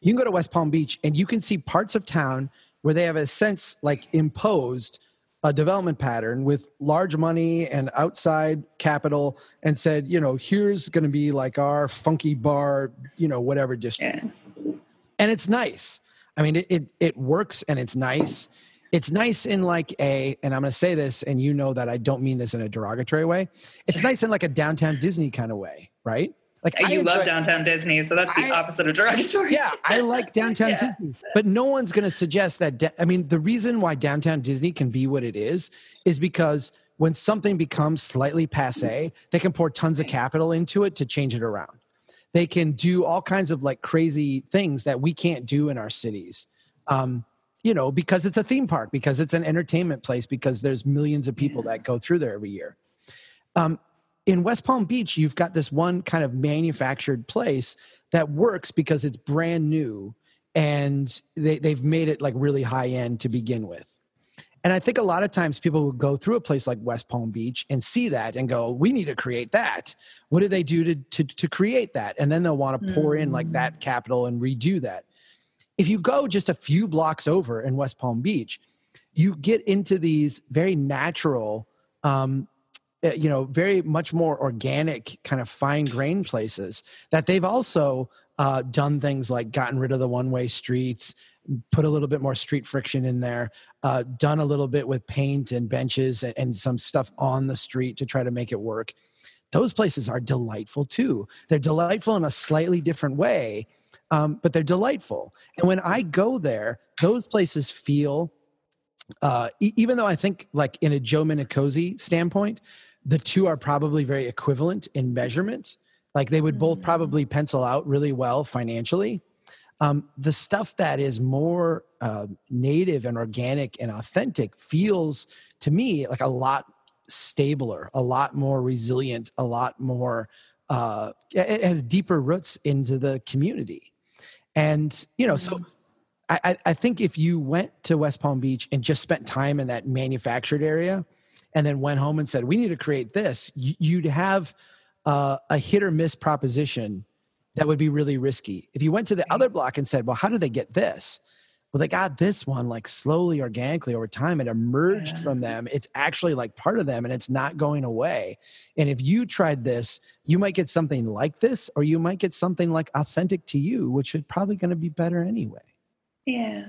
You can go to West Palm Beach and you can see parts of town where they have a sense like imposed a development pattern with large money and outside capital and said, you know, here's going to be like our funky bar, you know, whatever district. Yeah. And it's nice. I mean, it, it, it works and it's nice it's nice in like a and i'm going to say this and you know that i don't mean this in a derogatory way it's nice in like a downtown disney kind of way right? Like you enjoy, love downtown disney so that's the I, opposite of derogatory. Yeah i like downtown [laughs] yeah. disney but no one's going to suggest that i mean the reason why downtown disney can be what it is is because when something becomes slightly passe they can pour tons of capital into it to change it around. They can do all kinds of like crazy things that we can't do in our cities. Um, you know, because it's a theme park, because it's an entertainment place, because there's millions of people that go through there every year. Um, in West Palm Beach, you've got this one kind of manufactured place that works because it's brand new and they, they've made it like really high end to begin with. And I think a lot of times people will go through a place like West Palm Beach and see that and go, we need to create that. What do they do to, to, to create that? And then they'll want to pour in like that mm. capital and redo that. If you go just a few blocks over in West Palm Beach, you get into these very natural, um, eh, you know, very much more organic, kind of fine grain places that they've also uh, done things like gotten rid of the one way streets, put a little bit more street friction in there, uh, done a little bit with paint and benches and, and some stuff on the street to try to make it work. Those places are delightful too. They're delightful in a slightly different way um, but they're delightful. And when I go there, those places feel, uh, e- even though I think, like in a Joe Minicozzi standpoint, the two are probably very equivalent in measurement. Like they would both mm. probably pencil out really well financially. Um, the stuff that is more uh, native and organic and authentic feels to me like a lot stabler, a lot more resilient, a lot more. Uh, it has deeper roots into the community. And, you know, so mm-hmm. I, I think if you went to West Palm Beach and just spent time in that manufactured area and then went home and said, we need to create this, you'd have uh, a hit or miss proposition that would be really risky. If you went to the other block and said, well, how do they get this? Well they got this one like slowly organically over time it emerged yeah. from them it's actually like part of them and it's not going away and if you tried this you might get something like this or you might get something like authentic to you which is probably going to be better anyway yeah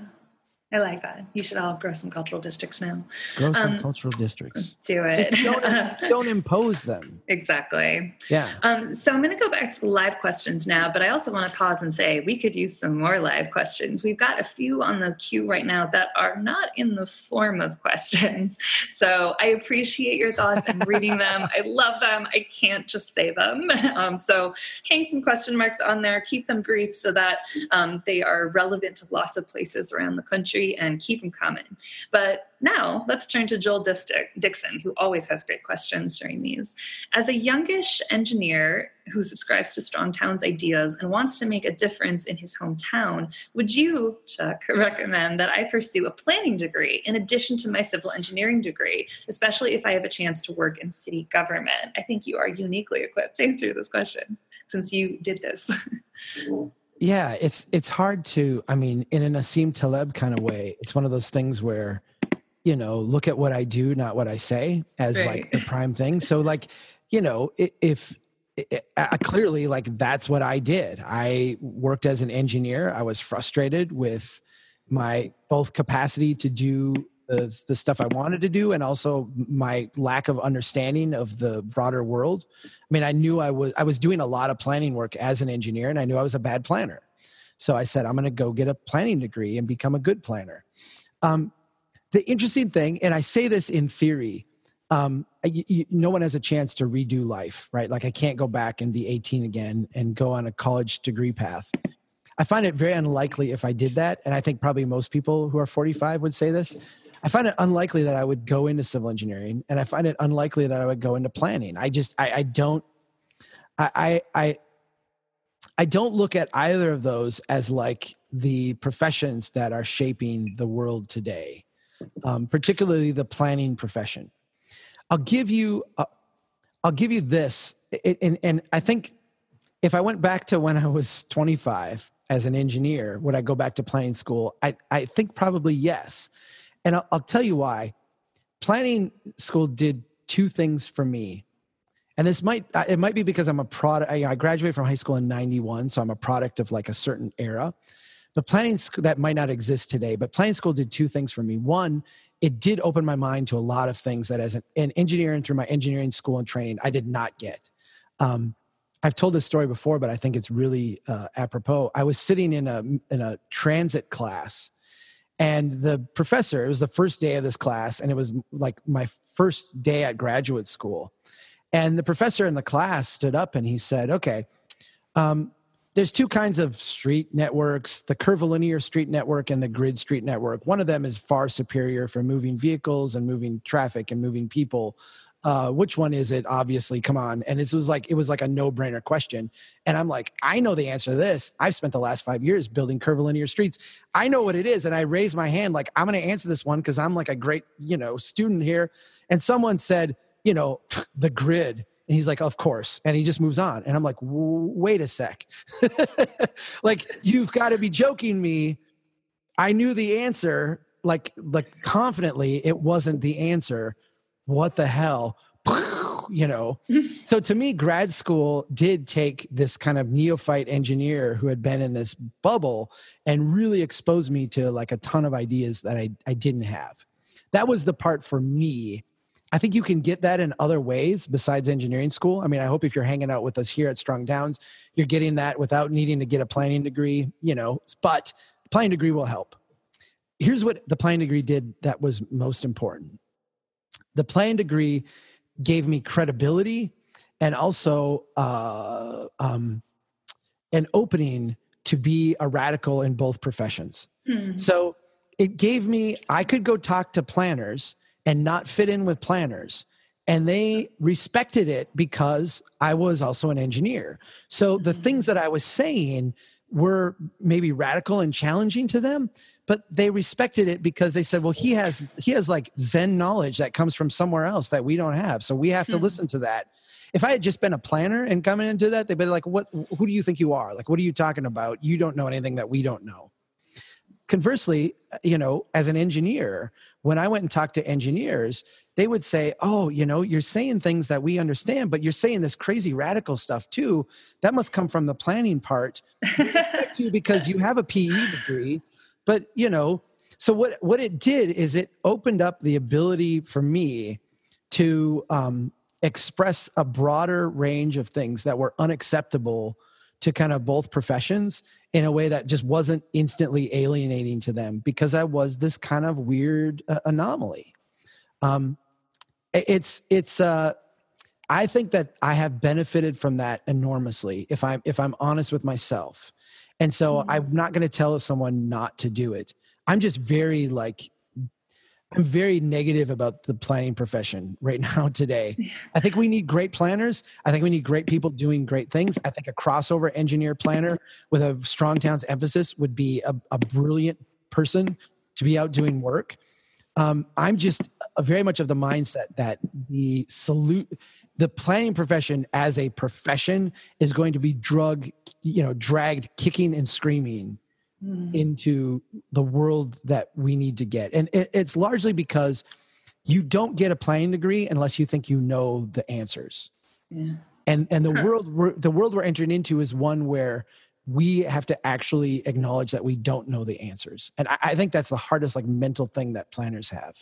I like that. You should all grow some cultural districts now. Grow some um, cultural districts. Do it. Don't, [laughs] don't, impose them. Exactly. Yeah. Um, so I'm going to go back to the live questions now, but I also want to pause and say we could use some more live questions. We've got a few on the queue right now that are not in the form of questions. [laughs] So I appreciate your thoughts and reading them. I love them. I can't just say them. [laughs] Um, so hang some question marks on there. Keep them brief so that um, they are relevant to lots of places around the country and keep them coming. But now let's turn to Joel Dixon, who always has great questions during these. As a youngish engineer who subscribes to Strong Towns ideas and wants to make a difference in his hometown, would you, Chuck, recommend that I pursue a planning degree in addition to my civil engineering degree, especially if I have a chance to work in city government? I think you are uniquely equipped to answer this question since you did this. Yeah it's it's hard to i mean in an Nassim Taleb kind of way it's one of those things where you know look at what i do not what i say as right. like the prime thing. So like you know if it, uh, clearly like that's what i did. I worked as an engineer. I was frustrated with my both capacity to do the, the stuff I wanted to do and also my lack of understanding of the broader world. I mean, I knew I was I was doing a lot of planning work as an engineer and I knew I was a bad planner. So I said, I'm going to go get a planning degree and become a good planner. Um, the interesting thing, and I say this in theory, um, you, you, no one has a chance to redo life, right? Like I can't go back and be 18 again and go on a college degree path. I find it very unlikely if I did that, and I think probably most people who are 45 would say this. I find it unlikely that I would go into civil engineering, and I find it unlikely that I would go into planning. I just, I, I don't, I, I, I don't look at either of those as like the professions that are shaping the world today, um, particularly the planning profession. I'll give you, uh, I'll give you this, it, and and I think if I went back to when I was 25 as an engineer, would I go back to planning school? I, I think probably yes. And I'll, I'll tell you why. Planning school did two things for me. And this might, uh, it might be because I'm a product. I, I graduated from high school in 91. So I'm a product of like a certain era. But planning school, that might not exist today, but planning school did two things for me. One, it did open my mind to a lot of things that as an, an engineer and through my engineering school and training, I did not get. Um, I've told this story before, but I think it's really uh, apropos. I was sitting in a in a transit class, and the professor. It was the first day of this class, and it was like my first day at graduate school. And the professor in the class stood up and he said, "Okay, um, there's two kinds of street networks: the curvilinear street network and the grid street network. One of them is far superior for moving vehicles and moving traffic and moving people." Uh, which one is it? Obviously, come on. And it was like it was like a no brainer question. And I'm like, I know the answer to this. I've spent the last five years building curvilinear streets. I know what it is. And I raised my hand like I'm going to answer this one because I'm like a great you know student here. And someone said, you know, [sniffs] the grid. And he's like, of course. And he just moves on. And I'm like, wait a sec. [laughs] like, you've got to be joking me. I knew the answer, like, like confidently, it wasn't the answer what the hell? [laughs] You know, [laughs] so to me, grad school did take this kind of neophyte engineer who had been in this bubble and really exposed me to like a ton of ideas that I, I didn't have. That was the part for me. I think you can get that in other ways besides engineering school. I mean, I hope if you're hanging out with us here at Strong Towns, you're getting that without needing to get a planning degree, you know, but the planning degree will help. Here's what the planning degree did that was most important the planning degree gave me credibility and also uh, um, an opening to be a radical in both professions. Mm-hmm. So it gave me, I could go talk to planners and not fit in with planners. And they respected it because I was also an engineer. So the mm-hmm. things that I was saying were maybe radical and challenging to them, but they respected it because they said well he has he has like zen knowledge that comes from somewhere else that we don't have. So we have to hmm. listen to that. If i had just been a planner and coming into that they'd be like what who do you think you are? Like what are you talking about? You don't know anything that we don't know. Conversely you know as an engineer when i went and talked to engineers they would say oh you know you're saying things that we understand but you're saying this crazy radical stuff too. That must come from the planning part. [laughs] Too because you have a pe degree but you know so what what it did is it opened up the ability for me to um, express a broader range of things that were unacceptable to kind of both professions in a way that just wasn't instantly alienating to them because I was this kind of weird uh, anomaly. Um, it's it's uh, I think that I have benefited from that enormously if I'm if I'm honest with myself. And so mm-hmm. I'm not going to tell someone not to do it. I'm just very like, I'm very negative about the planning profession right [laughs] now today. I think we need great planners. I think we need great people doing great things. I think a crossover engineer planner with a strong towns emphasis would be a, a brilliant person to be out doing work. Um, I'm just very much of the mindset that the salute the planning profession as a profession is going to be drug you know dragged kicking and screaming mm. into the world that we need to get and it, it's largely because you don't get a planning degree unless you think you know the answers yeah. and and the huh. world we're, the world we're entering into is one where we have to actually acknowledge that we don't know the answers and I, I think that's the hardest like mental thing that planners have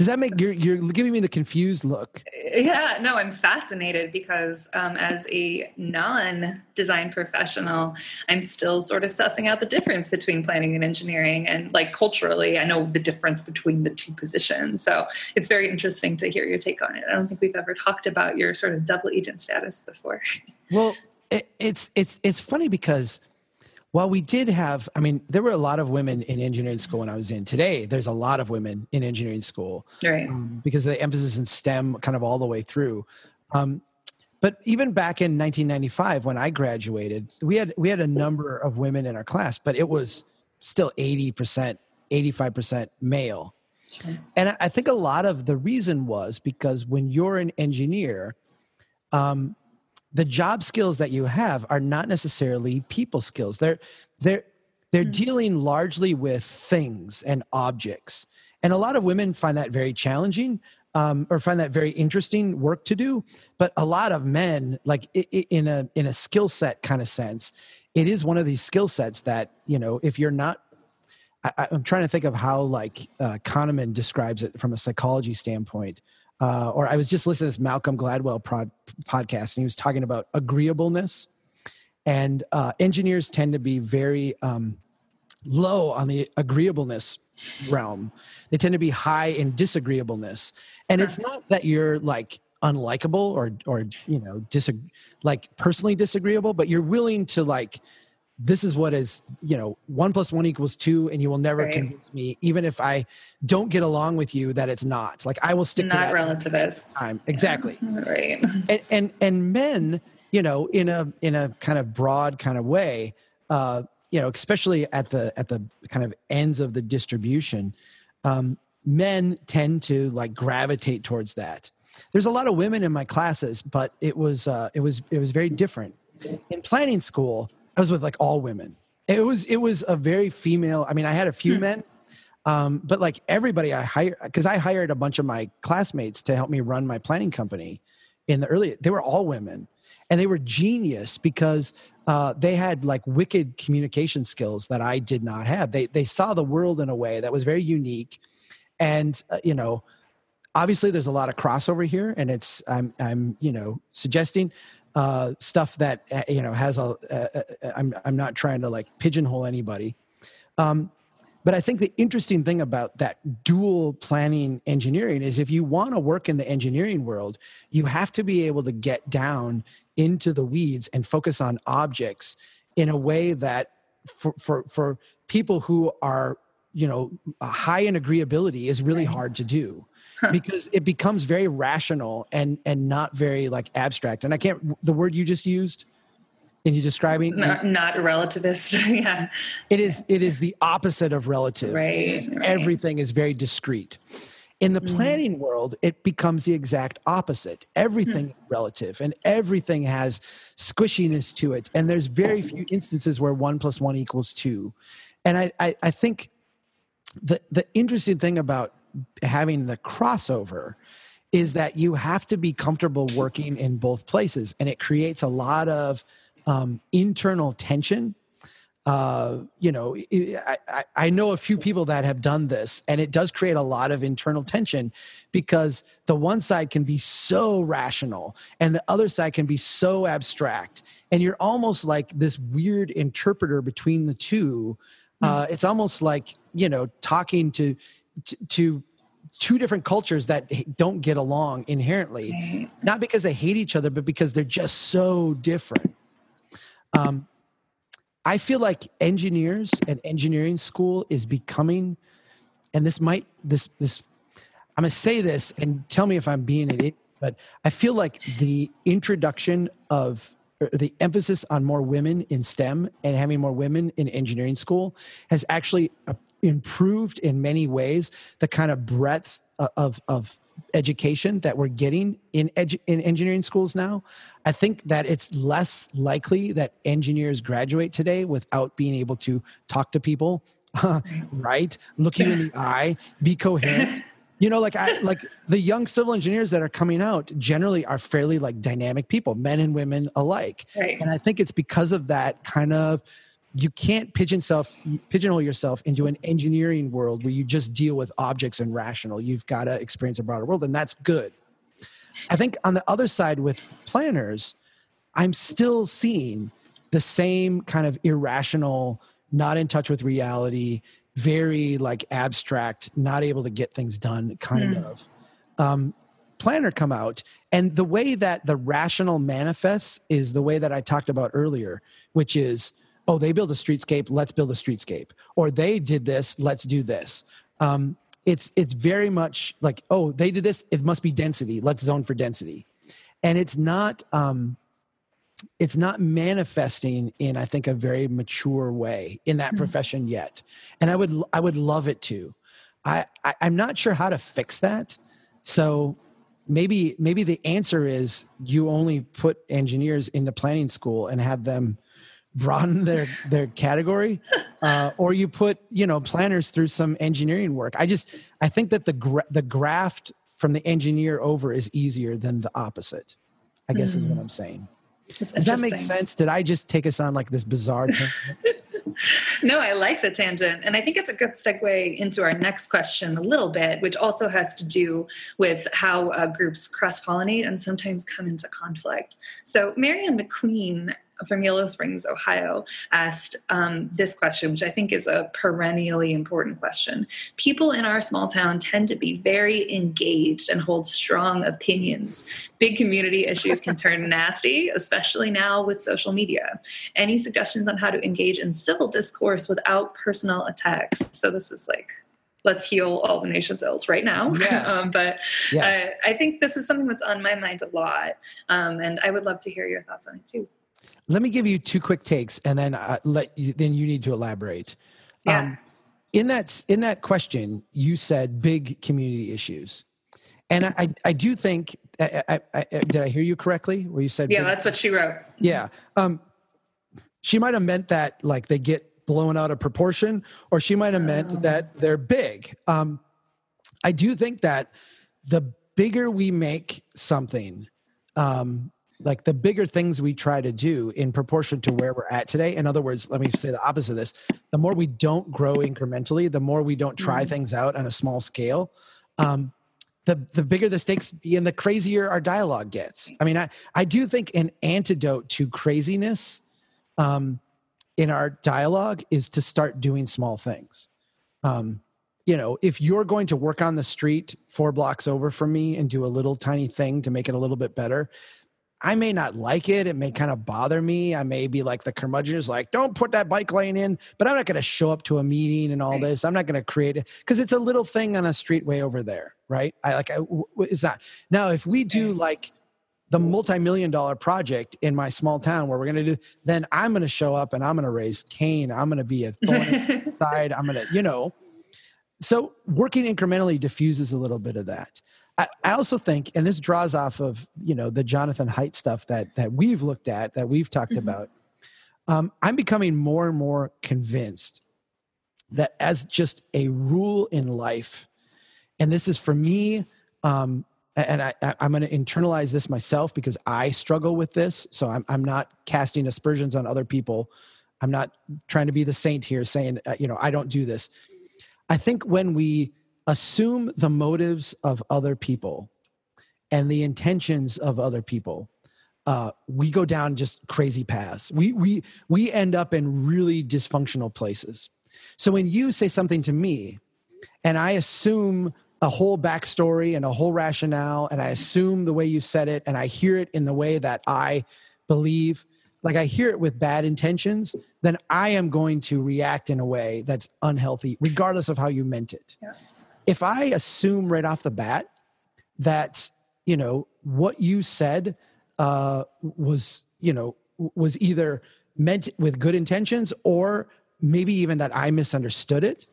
does that make you're you're giving me the confused look? Yeah, no, I'm fascinated because um, as a non-design professional, I'm still sort of sussing out the difference between planning and engineering, and like culturally, I know the difference between the two positions. So it's very interesting to hear your take on it. I don't think we've ever talked about your sort of double agent status before. [laughs] Well, it, it's it's it's funny because Well, we did have, I mean, there were a lot of women in engineering school when I was in. Today, there's a lot of women in engineering school Right. um, because of the emphasis in STEM kind of all the way through. Um, but even back in 1995, when I graduated, we had we had a number of women in our class, but it was still 80 percent, 85 percent male. Sure. And I- I think a lot of the reason was because when you're an engineer, um, the job skills that you have are not necessarily people skills. They're they're they're dealing largely with things and objects, and a lot of women find that very challenging. Um, or find that very interesting work to do, but a lot of men, like in a in a skill set kind of sense, it is one of these skill sets that you know if you're not I, I'm trying to think of how like uh, Kahneman describes it from a psychology standpoint. Uh, or I was just listening to this Malcolm Gladwell prod, podcast, and he was talking about agreeableness. And uh, engineers tend to be very um, low on the agreeableness realm. They tend to be high in disagreeableness. And it's not that you're like unlikable or or you know disag- like personally disagreeable, but you're willing to like this is what is you know one plus one equals two and you will never Right. convince me even if i don't get along with you that it's not like i will stick to Not that relativist. time exactly [laughs] Right. and and and men you know in a in a kind of broad kind of way uh you know especially at the at the kind of ends of the distribution um men tend to like gravitate towards that there's a lot of women in my classes but it was uh it was it was very different in planning school i was with like all women it was it was a very female i mean i had a few men um, but like everybody I hired, because I hired a bunch of my classmates to help me run my planning company in the early, they were all women and they were genius because uh, they had like wicked communication skills that I did not have. They, they saw the world in a way that was very unique. And, uh, you know, obviously there's a lot of crossover here and it's, I'm, I'm, you know, suggesting uh, stuff that, uh, you know, has a, uh, uh, I'm, I'm not trying to like pigeonhole anybody. Um, but I think the interesting thing about that dual planning engineering is if you want to work in the engineering world, you have to be able to get down into the weeds and focus on objects in a way that for for, for people who are you know high in agreeability is really hard to do [laughs] because it becomes very rational and and not very like abstract. And i can't the word you just used in you describing Not, not relativist. [laughs] yeah. it is it is the opposite of relative. Right, is- right. everything is very discrete. In the mm. planning world it becomes the exact opposite. Everything hmm. is relative and everything has squishiness to it. And there's very few instances where one plus one equals two. And i i, I think the the interesting thing about having the crossover is that you have to be comfortable working in both places and it creates a lot of um, internal tension uh, you know, I, I, I know a few people that have done this, and it does create a lot of internal tension because the one side can be so rational and the other side can be so abstract. And you're almost like this weird interpreter between the two. Uh, it's almost like, you know, talking to, to, to two different cultures that don't get along inherently, not because they hate each other, but because they're just so different. Um, I feel like engineers and engineering school is becoming, and this might this this I'm gonna say this and tell me if I'm being an idiot, but I feel like the introduction of the emphasis on more women in STEM and having more women in engineering school has actually improved in many ways the kind of breadth uh, of of education that we're getting in edu- in engineering schools now. I think that it's less likely that engineers graduate today without being able to talk to people, [laughs] right? Look you in the eye, be coherent. You know, like I like the young civil engineers that are coming out generally are fairly like dynamic people, men and women alike. Right. And I think it's because of that kind of you can't pigeon self, pigeonhole yourself into an engineering world where you just deal with objects and rational. You've got to experience a broader world, and that's good. I think on the other side with planners, I'm still seeing the same kind of irrational, not in touch with reality, very like abstract, not able to get things done kind of um, planner come out. And the way that the rational manifests is the way that I talked about earlier, which is oh, they build a streetscape, let's build a streetscape, or they did this, let's do this. Um, it's it's very much like, oh, they did this, it must be density, let's zone for density, and it's not. Um, it's not manifesting in i think a very mature way in that mm-hmm. profession yet and i would i would love it to I, I i'm not sure how to fix that so maybe maybe the answer is you only put engineers into planning school and have them broaden their their category uh, or you put you know planners through some engineering work i just i think that the gra- the graft from the engineer over is easier than the opposite i guess mm. is what hmm. i'm saying That's does that make sense did i just take us on like this bizarre [laughs] no, I like the tangent. And I think it's a good segue into our next question a little bit, which also has to do with how uh, groups cross pollinate and sometimes come into conflict. So, Marianne McQueen from Yellow Springs, Ohio, asked um, this question, which I think is a perennially important question. People in our small town tend to be very engaged and hold strong opinions. Big community issues can [laughs] turn nasty, especially now with social media. Any suggestions on how to engage in civil discourse without personal attacks? So, this is like let's heal all the nation's ills right now. Yes. [laughs] um, but yes. I, I, think this is something that's on my mind a lot. Um, and I would love to hear your thoughts on it too let me give you two quick takes and then uh, let you, then you need to elaborate. Yeah. Um, in that in that question you said big community issues. And i i, do think I, I, I, did i hear you correctly where you said yeah big, that's what she wrote. Yeah. Um she might have meant that like they get blown out of proportion or she might have meant oh. that they're big. Um i do think that the bigger we make something um like the bigger things we try to do in proportion to where we're at today in other words let me say the opposite of this the more we don't grow incrementally the more we don't try mm-hmm. things out on a small scale um, the the bigger the stakes be and the crazier our dialogue gets i mean i i do think an antidote to craziness um, in our dialogue is to start doing small things um, you know if you're going to work on the street four blocks over from me and do a little tiny thing to make it a little bit better I may not like it. It may kind of bother me. I may be like the curmudgeon is like, don't put that bike lane in, but I'm not going to show up to a meeting and all right. this. I'm not going to create it because it's a little thing on a street way over there. Right. I like, I, it's not. Now, if we do like the multi-million dollar project in my small town where we're going to do, then I'm going to show up and I'm going to raise Cain. I'm going to be a thorn [laughs] side. I'm going to, you know, so working incrementally diffuses a little bit of that. I, I also think, and this draws off of you know the Jonathan Haidt stuff that that we've looked at, that we've talked mm-hmm. about. Um, I'm becoming more and more convinced that as just a rule in life, and this is for me, um, and I, am going to internalize this myself because I struggle with this. So I'm, I'm not casting aspersions on other people. I'm not trying to be the saint here saying, uh, you know, I don't do this. I think when we assume the motives of other people and the intentions of other people. Uh, we go down just crazy paths. We we we end up in really dysfunctional places. So when you say something to me and i assume a whole backstory and a whole rationale and i assume the way you said it and i hear it in the way that i believe like I hear it with bad intentions, then I am going to react in a way that's unhealthy, regardless of how you meant it. Yes if I assume right off the bat that you know what you said uh, was you know was either meant with good intentions or maybe even that I misunderstood it,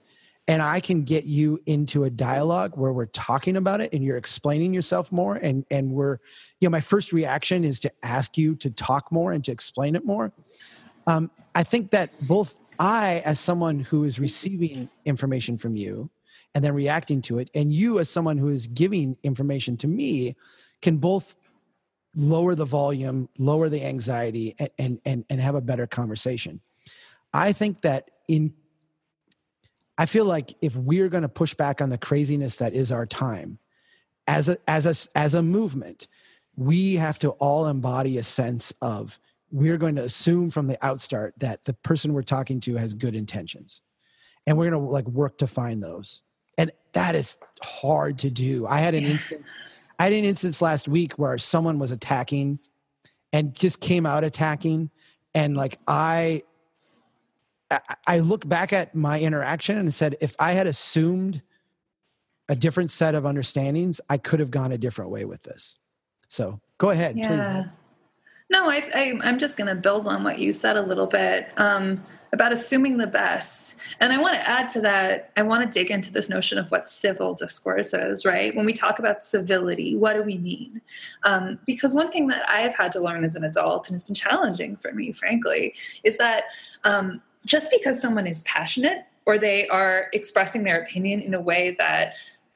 and I can get you into a dialogue where we're talking about it and you're explaining yourself more, and and we're you know my first reaction is to ask you to talk more and to explain it more. Um, I think that both I, as someone who is receiving information from you, and then reacting to it. And you as someone who is giving information to me can both lower the volume lower the anxiety and and and, have a better conversation. I think that in i feel like if we're going to push back on the craziness that is our time as a as a as a movement we have to all embody a sense of we're going to assume from the outstart that the person we're talking to has good intentions. And we're going to like work to find those and that is hard to do i had an instance i had an instance last week where someone was attacking and just came out attacking and like i I, I look back at my interaction and said, if I had assumed a different set of understandings, I could have gone a different way with this. So go ahead. Yeah. Please. No, I, I, am just going to build on what you said a little bit. Um, about assuming the best. And I want to add to that, I want to dig into this notion of what civil discourse is, right? When we talk about civility, what do we mean? Um, because one thing that I have had to learn as an adult, and it's been challenging for me, frankly, is that um, just because someone is passionate or they are expressing their opinion in a way that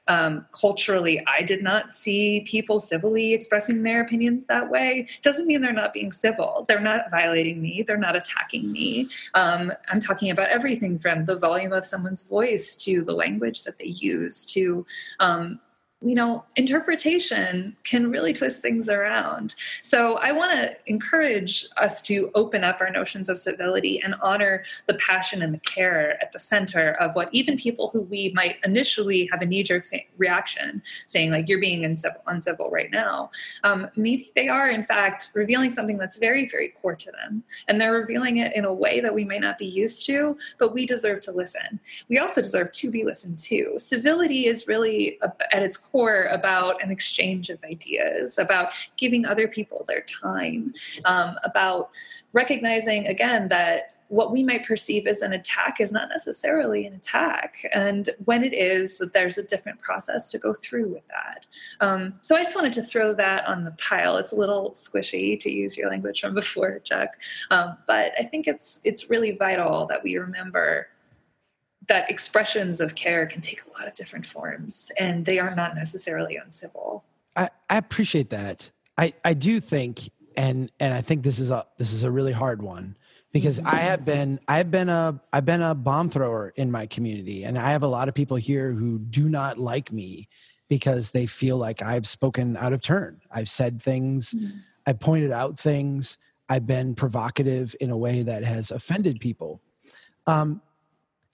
um, culturally i did not see people civilly expressing their opinions that way. Doesn't mean they're not being civil. They're not violating me. They're not attacking me. Um, i'm talking about everything from the volume of someone's voice to the language that they use to um, you know, interpretation can really twist things around. So I want to encourage us to open up our notions of civility and honor the passion and the care at the center of what even people who we might initially have a knee jerk reaction saying, like, you're being uncivil, uncivil right now, um, maybe they are, in fact, revealing something that's very, very core to them. And they're revealing it in a way that we might not be used to, but we deserve to listen. We also deserve to be listened to. Civility is really, at its core about an exchange of ideas, about giving other people their time, um, about recognizing again that what we might perceive as an attack is not necessarily an attack. And when it is, that there's a different process to go through with that. Um, so I just wanted to throw that on the pile. It's a little squishy to use your language from before, Chuck. Um, but I think it's it's really vital that we remember that expressions of care can take a lot of different forms and they are not necessarily uncivil. I, I appreciate that. I, I do think and and I think this is a this is a really hard one because I have been I've been a I've been a bomb thrower in my community and I have a lot of people here who do not like me because they feel like I've spoken out of turn. I've said things, mm-hmm. I pointed out things, I've been provocative in a way that has offended people. Um,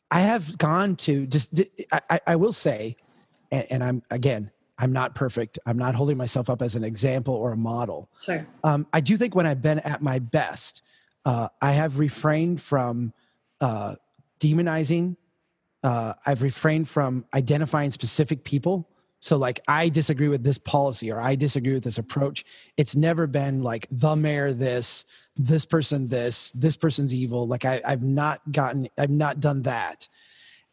I have gone to just, I, I will say, and, and, I'm, again, I'm not perfect. I'm not holding myself up as an example or a model. Sure. Um, I do think when I've been at my best, uh, I have refrained from uh, demonizing. Uh, I've refrained from identifying specific people. So, like, I disagree with this policy or I disagree with this approach. It's never been like the mayor this, this person this this person's evil. Like I, i've not gotten i've not done that.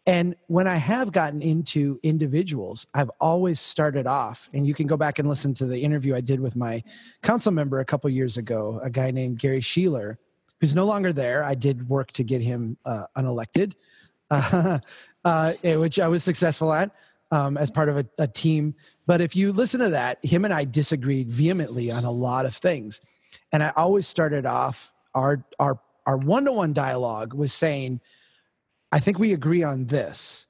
And when i have gotten into individuals i've always started off and you can go back and listen to the interview i did with my council member a couple years ago a guy named gary sheeler who's no longer there. I did work to get him uh, unelected uh, [laughs] uh, which i was successful at um, as part of a, a team but if you listen to that him and i disagreed vehemently on a lot of things and I always started off our our our one-to-one dialogue was saying, I think we agree on this.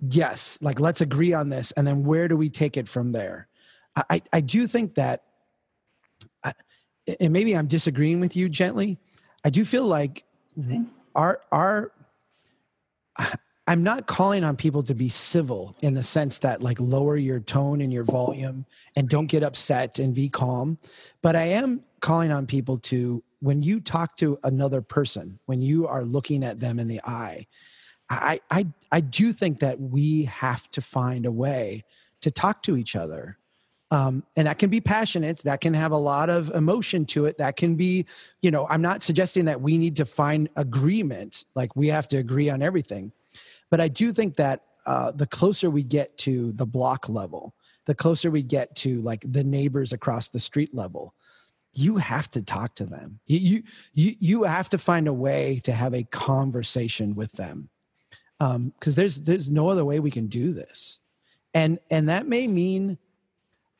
Yes, like let's agree on this, and then where do we take it from there? I I do think that, I, and maybe I'm disagreeing with you gently. I do feel like our our I'm not calling on people to be civil in the sense that like lower your tone and your volume and don't get upset and be calm. But I am calling on people to when you talk to another person when you are looking at them in the eye i i i do think that we have to find a way to talk to each other um, and that can be passionate that can have a lot of emotion to it that can be you know i'm not suggesting that we need to find agreement like we have to agree on everything but i do think that uh, the closer we get to the block level the closer we get to like the neighbors across the street level you have to talk to them. You you you have to find a way to have a conversation with them, because um, there's there's no other way we can do this, and and that may mean,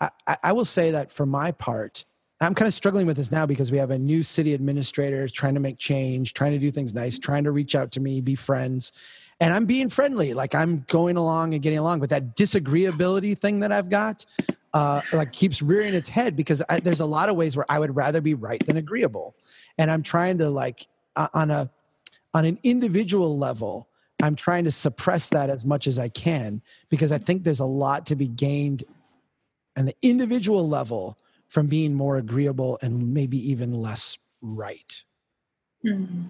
I, I will say that for my part, I'm kind of struggling with this now because we have a new city administrator trying to make change, trying to do things nice, trying to reach out to me, be friends, and I'm being friendly, like I'm going along and getting along. But that disagreeability thing that I've got, uh, like keeps rearing its head because I, there's a lot of ways where I would rather be right than agreeable, and I'm trying to like uh, on a on an individual level, I'm trying to suppress that as much as I can because I think there's a lot to be gained on the individual level from being more agreeable and maybe even less right. Mm-hmm.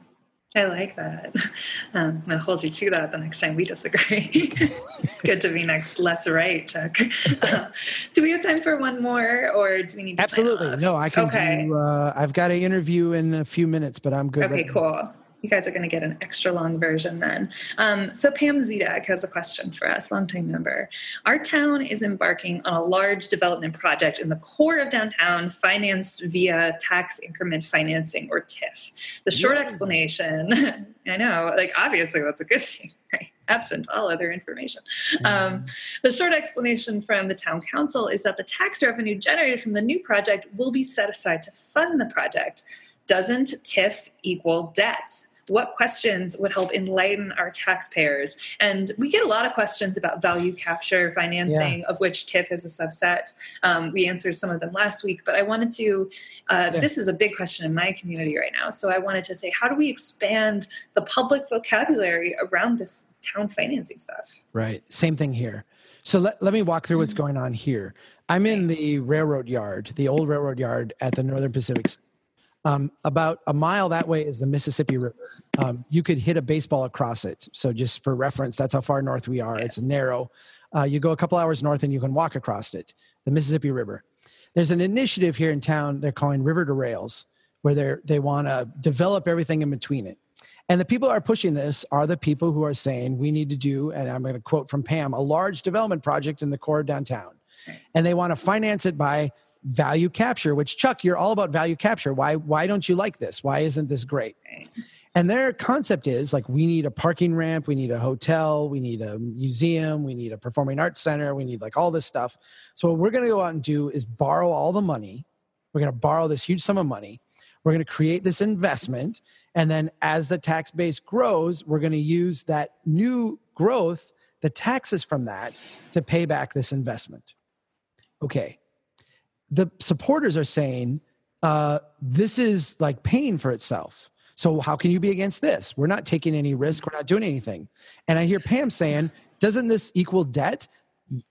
I like that. [laughs] Um, I'm going to hold you to that the next time we disagree. [laughs] it's good to be next less right, Chuck. Uh, [laughs] do we have time for one more, or do we need to Absolutely. No, I can okay. do. Uh, I've got an interview in a few minutes, but I'm good. Okay, right cool. Now you guys are going to get an extra long version then. Um, so Pam Zedek has a question for us, longtime member. Our town is embarking on a large development project in the core of downtown, financed via tax increment financing or TIF. The short yeah. explanation, [laughs] I know, like obviously that's a good thing, [laughs] right? Absent all other information. Um, the short explanation from the town council is that the tax revenue generated from the new project will be set aside to fund the project. Doesn't TIF equal debt? What questions would help enlighten our taxpayers? And we get a lot of questions about value capture financing, yeah. of which TIF is a subset. Um, we answered some of them last week, but I wanted to, uh, yeah. this is a big question in my community right now. So I wanted to say, how do we expand the public vocabulary around this town financing stuff? Right. Same thing here. So let, let me walk through what's mm-hmm. going on here. I'm in the railroad yard, the old railroad yard at the Northern Pacific um, about a mile that way is the Mississippi River. Um, you could hit a baseball across it. So, just for reference, that's how far north we are. It's narrow. Uh, you go a couple hours north and you can walk across it, the Mississippi River. There's an initiative here in town they're calling River to Rails, where they they want to develop everything in between it. And the people who are pushing this are the people who are saying we need to do, and I'm going to quote from Pam, a large development project in the core of downtown. And they want to finance it by value capture which chuck you're all about value capture. Why why don't you like this? Why isn't this great? And their concept is like we need a parking ramp we need a hotel we need a museum we need a performing arts center we need like all this stuff. So what we're going to go out and do is borrow all the money. We're going to borrow this huge sum of money. We're going to create this investment. And then as the tax base grows we're going to use that new growth the taxes from that to pay back this investment. Okay the supporters are saying uh, this is like paying for itself. So how can you be against this? We're not taking any risk. We're not doing anything. And I hear Pam saying, doesn't this equal debt?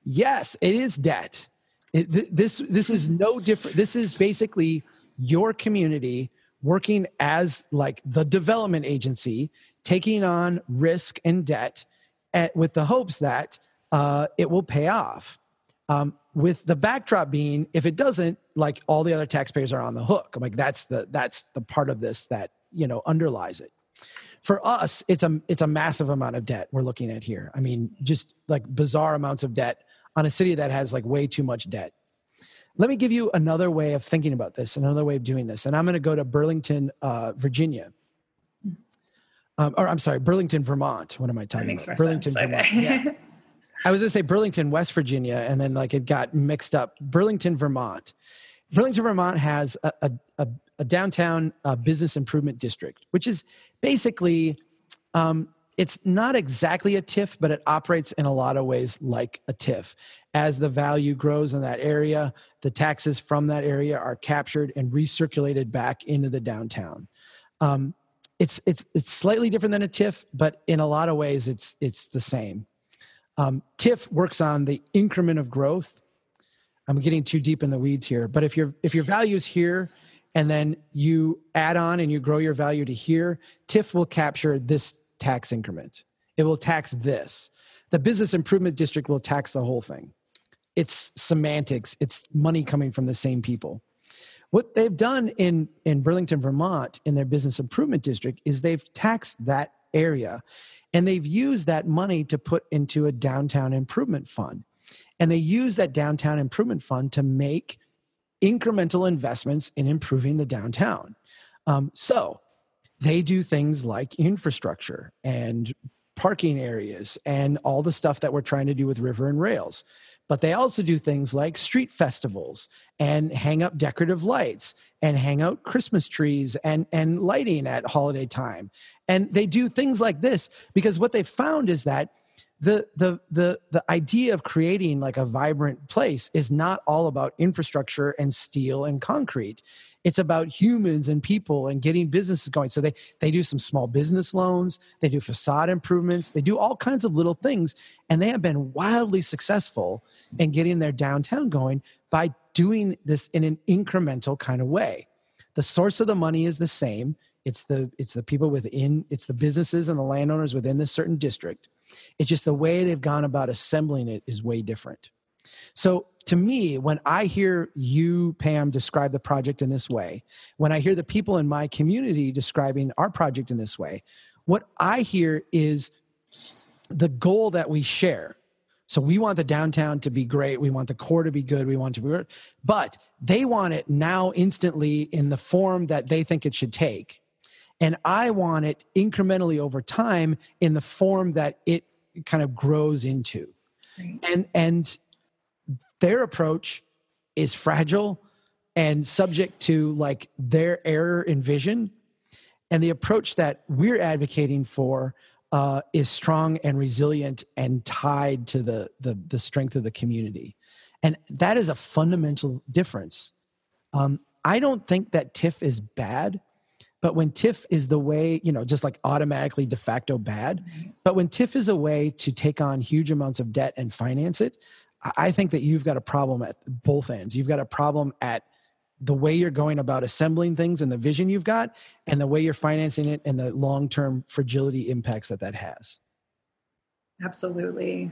Yes, it is debt. It, this this is no different. This is basically your community working as like the development agency, taking on risk and debt, at, with the hopes that uh, it will pay off. Um, with the backdrop being if it doesn't like all the other taxpayers are on the hook. I'm like that's the that's the part of this that you know underlies it. For us it's a it's a massive amount of debt we're looking at here. I mean just like bizarre amounts of debt on a city that has like way too much debt. Let me give you another way of thinking about this another way of doing this and i'm going to go to burlington uh, virginia. Um, or i'm sorry burlington vermont. What am i talking about? burlington sense. vermont. Okay. yeah. [laughs] I was going to say Burlington, West Virginia, and then like it got mixed up. Burlington, Vermont. Burlington, Vermont has a, a, a downtown uh, business improvement district, which is basically, um, it's not exactly a TIF, but it operates in a lot of ways like a TIF. As the value grows in that area, the taxes from that area are captured and recirculated back into the downtown. Um, it's it's it's slightly different than a TIF, but in a lot of ways, it's it's the same. Um, TIF works on the increment of growth. I'm getting too deep in the weeds here, but if your if your value is here, and then you add on and you grow your value to here, TIF will capture this tax increment. It will tax this. The business improvement district will tax the whole thing. It's semantics. It's money coming from the same people. What they've done in in Burlington, Vermont, in their business improvement district, is they've taxed that area and they've used that money to put into a downtown improvement fund. And they use that downtown improvement fund to make incremental investments in improving the downtown. Um, so they do things like infrastructure and parking areas and all the stuff that we're trying to do with river and rails but they also do things like street festivals and hang up decorative lights and hang out christmas trees and and lighting at holiday time. And they do things like this because what they found is that the the the the idea of creating like a vibrant place is not all about infrastructure and steel and concrete it's about humans and people and getting businesses going. So they they do some small business loans they do facade improvements they do all kinds of little things. And they have been wildly successful in getting their downtown going by doing this in an incremental kind of way. The source of the money is the same. It's the it's the people within it's the businesses and the landowners within this certain district. It's just the way they've gone about assembling it is way different. So to me when i hear you pam describe the project in this way when i hear the people in my community describing our project in this way what i hear is the goal that we share so we want the downtown to be great. We want the core to be good. We want to be, but they want it now instantly in the form that they think it should take. And I want it incrementally over time in the form that it kind of grows into. Right. And, and their approach is fragile and subject to like their error in vision. And the approach that we're advocating for uh, is strong and resilient and tied to the, the, the strength of the community. And that is a fundamental difference. Um, I don't think that TIF is bad, but when TIF is the way, you know, just like automatically de facto bad, mm-hmm. but when TIF is a way to take on huge amounts of debt and finance it, I think that you've got a problem at both ends. You've got a problem at the way you're going about assembling things and the vision you've got and the way you're financing it and the long-term fragility impacts that that has Absolutely.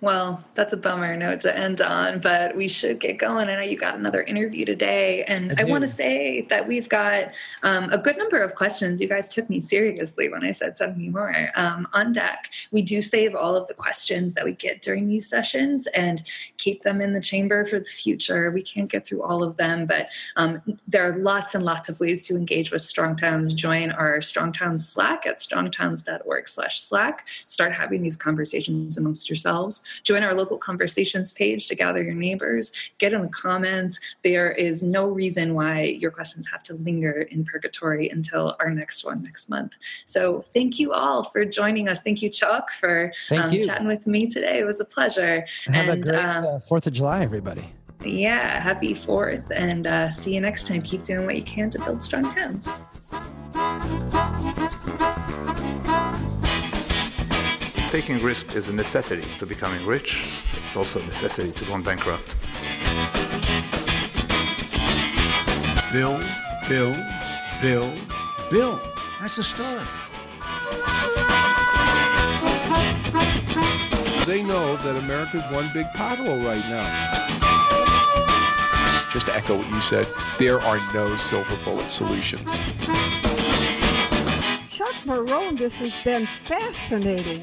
Well, that's a bummer note to end on, but we should get going. I know you got another interview today, and I, I want to say that we've got um, a good number of questions. You guys took me seriously when I said send me more um, on deck. We do save all of the questions that we get during these sessions and keep them in the chamber for the future. We can't get through all of them, but um, there are lots and lots of ways to engage with Strong Towns. Join our Strong Towns Slack at strongtowns.org/slash-slack. Start having these conversations conversations amongst yourselves. Join our local conversations page to gather your neighbors. Get in the comments. There is no reason why your questions have to linger in purgatory until our next one next month. So thank you all for joining us. Thank you, Chuck, for um, chatting with me today. It was a pleasure. Have and, a great um, uh, Fourth of July, everybody. Yeah, happy Fourth, and uh, see you next time. Keep doing what you can to build strong towns. Taking risk is a necessity to becoming rich. It's also a necessity to going bankrupt. Build, build, build, build. That's the story. They know that America's one big pothole right now. Just to echo what you said, there are no silver bullet solutions. Chuck Marohn, this has been fascinating.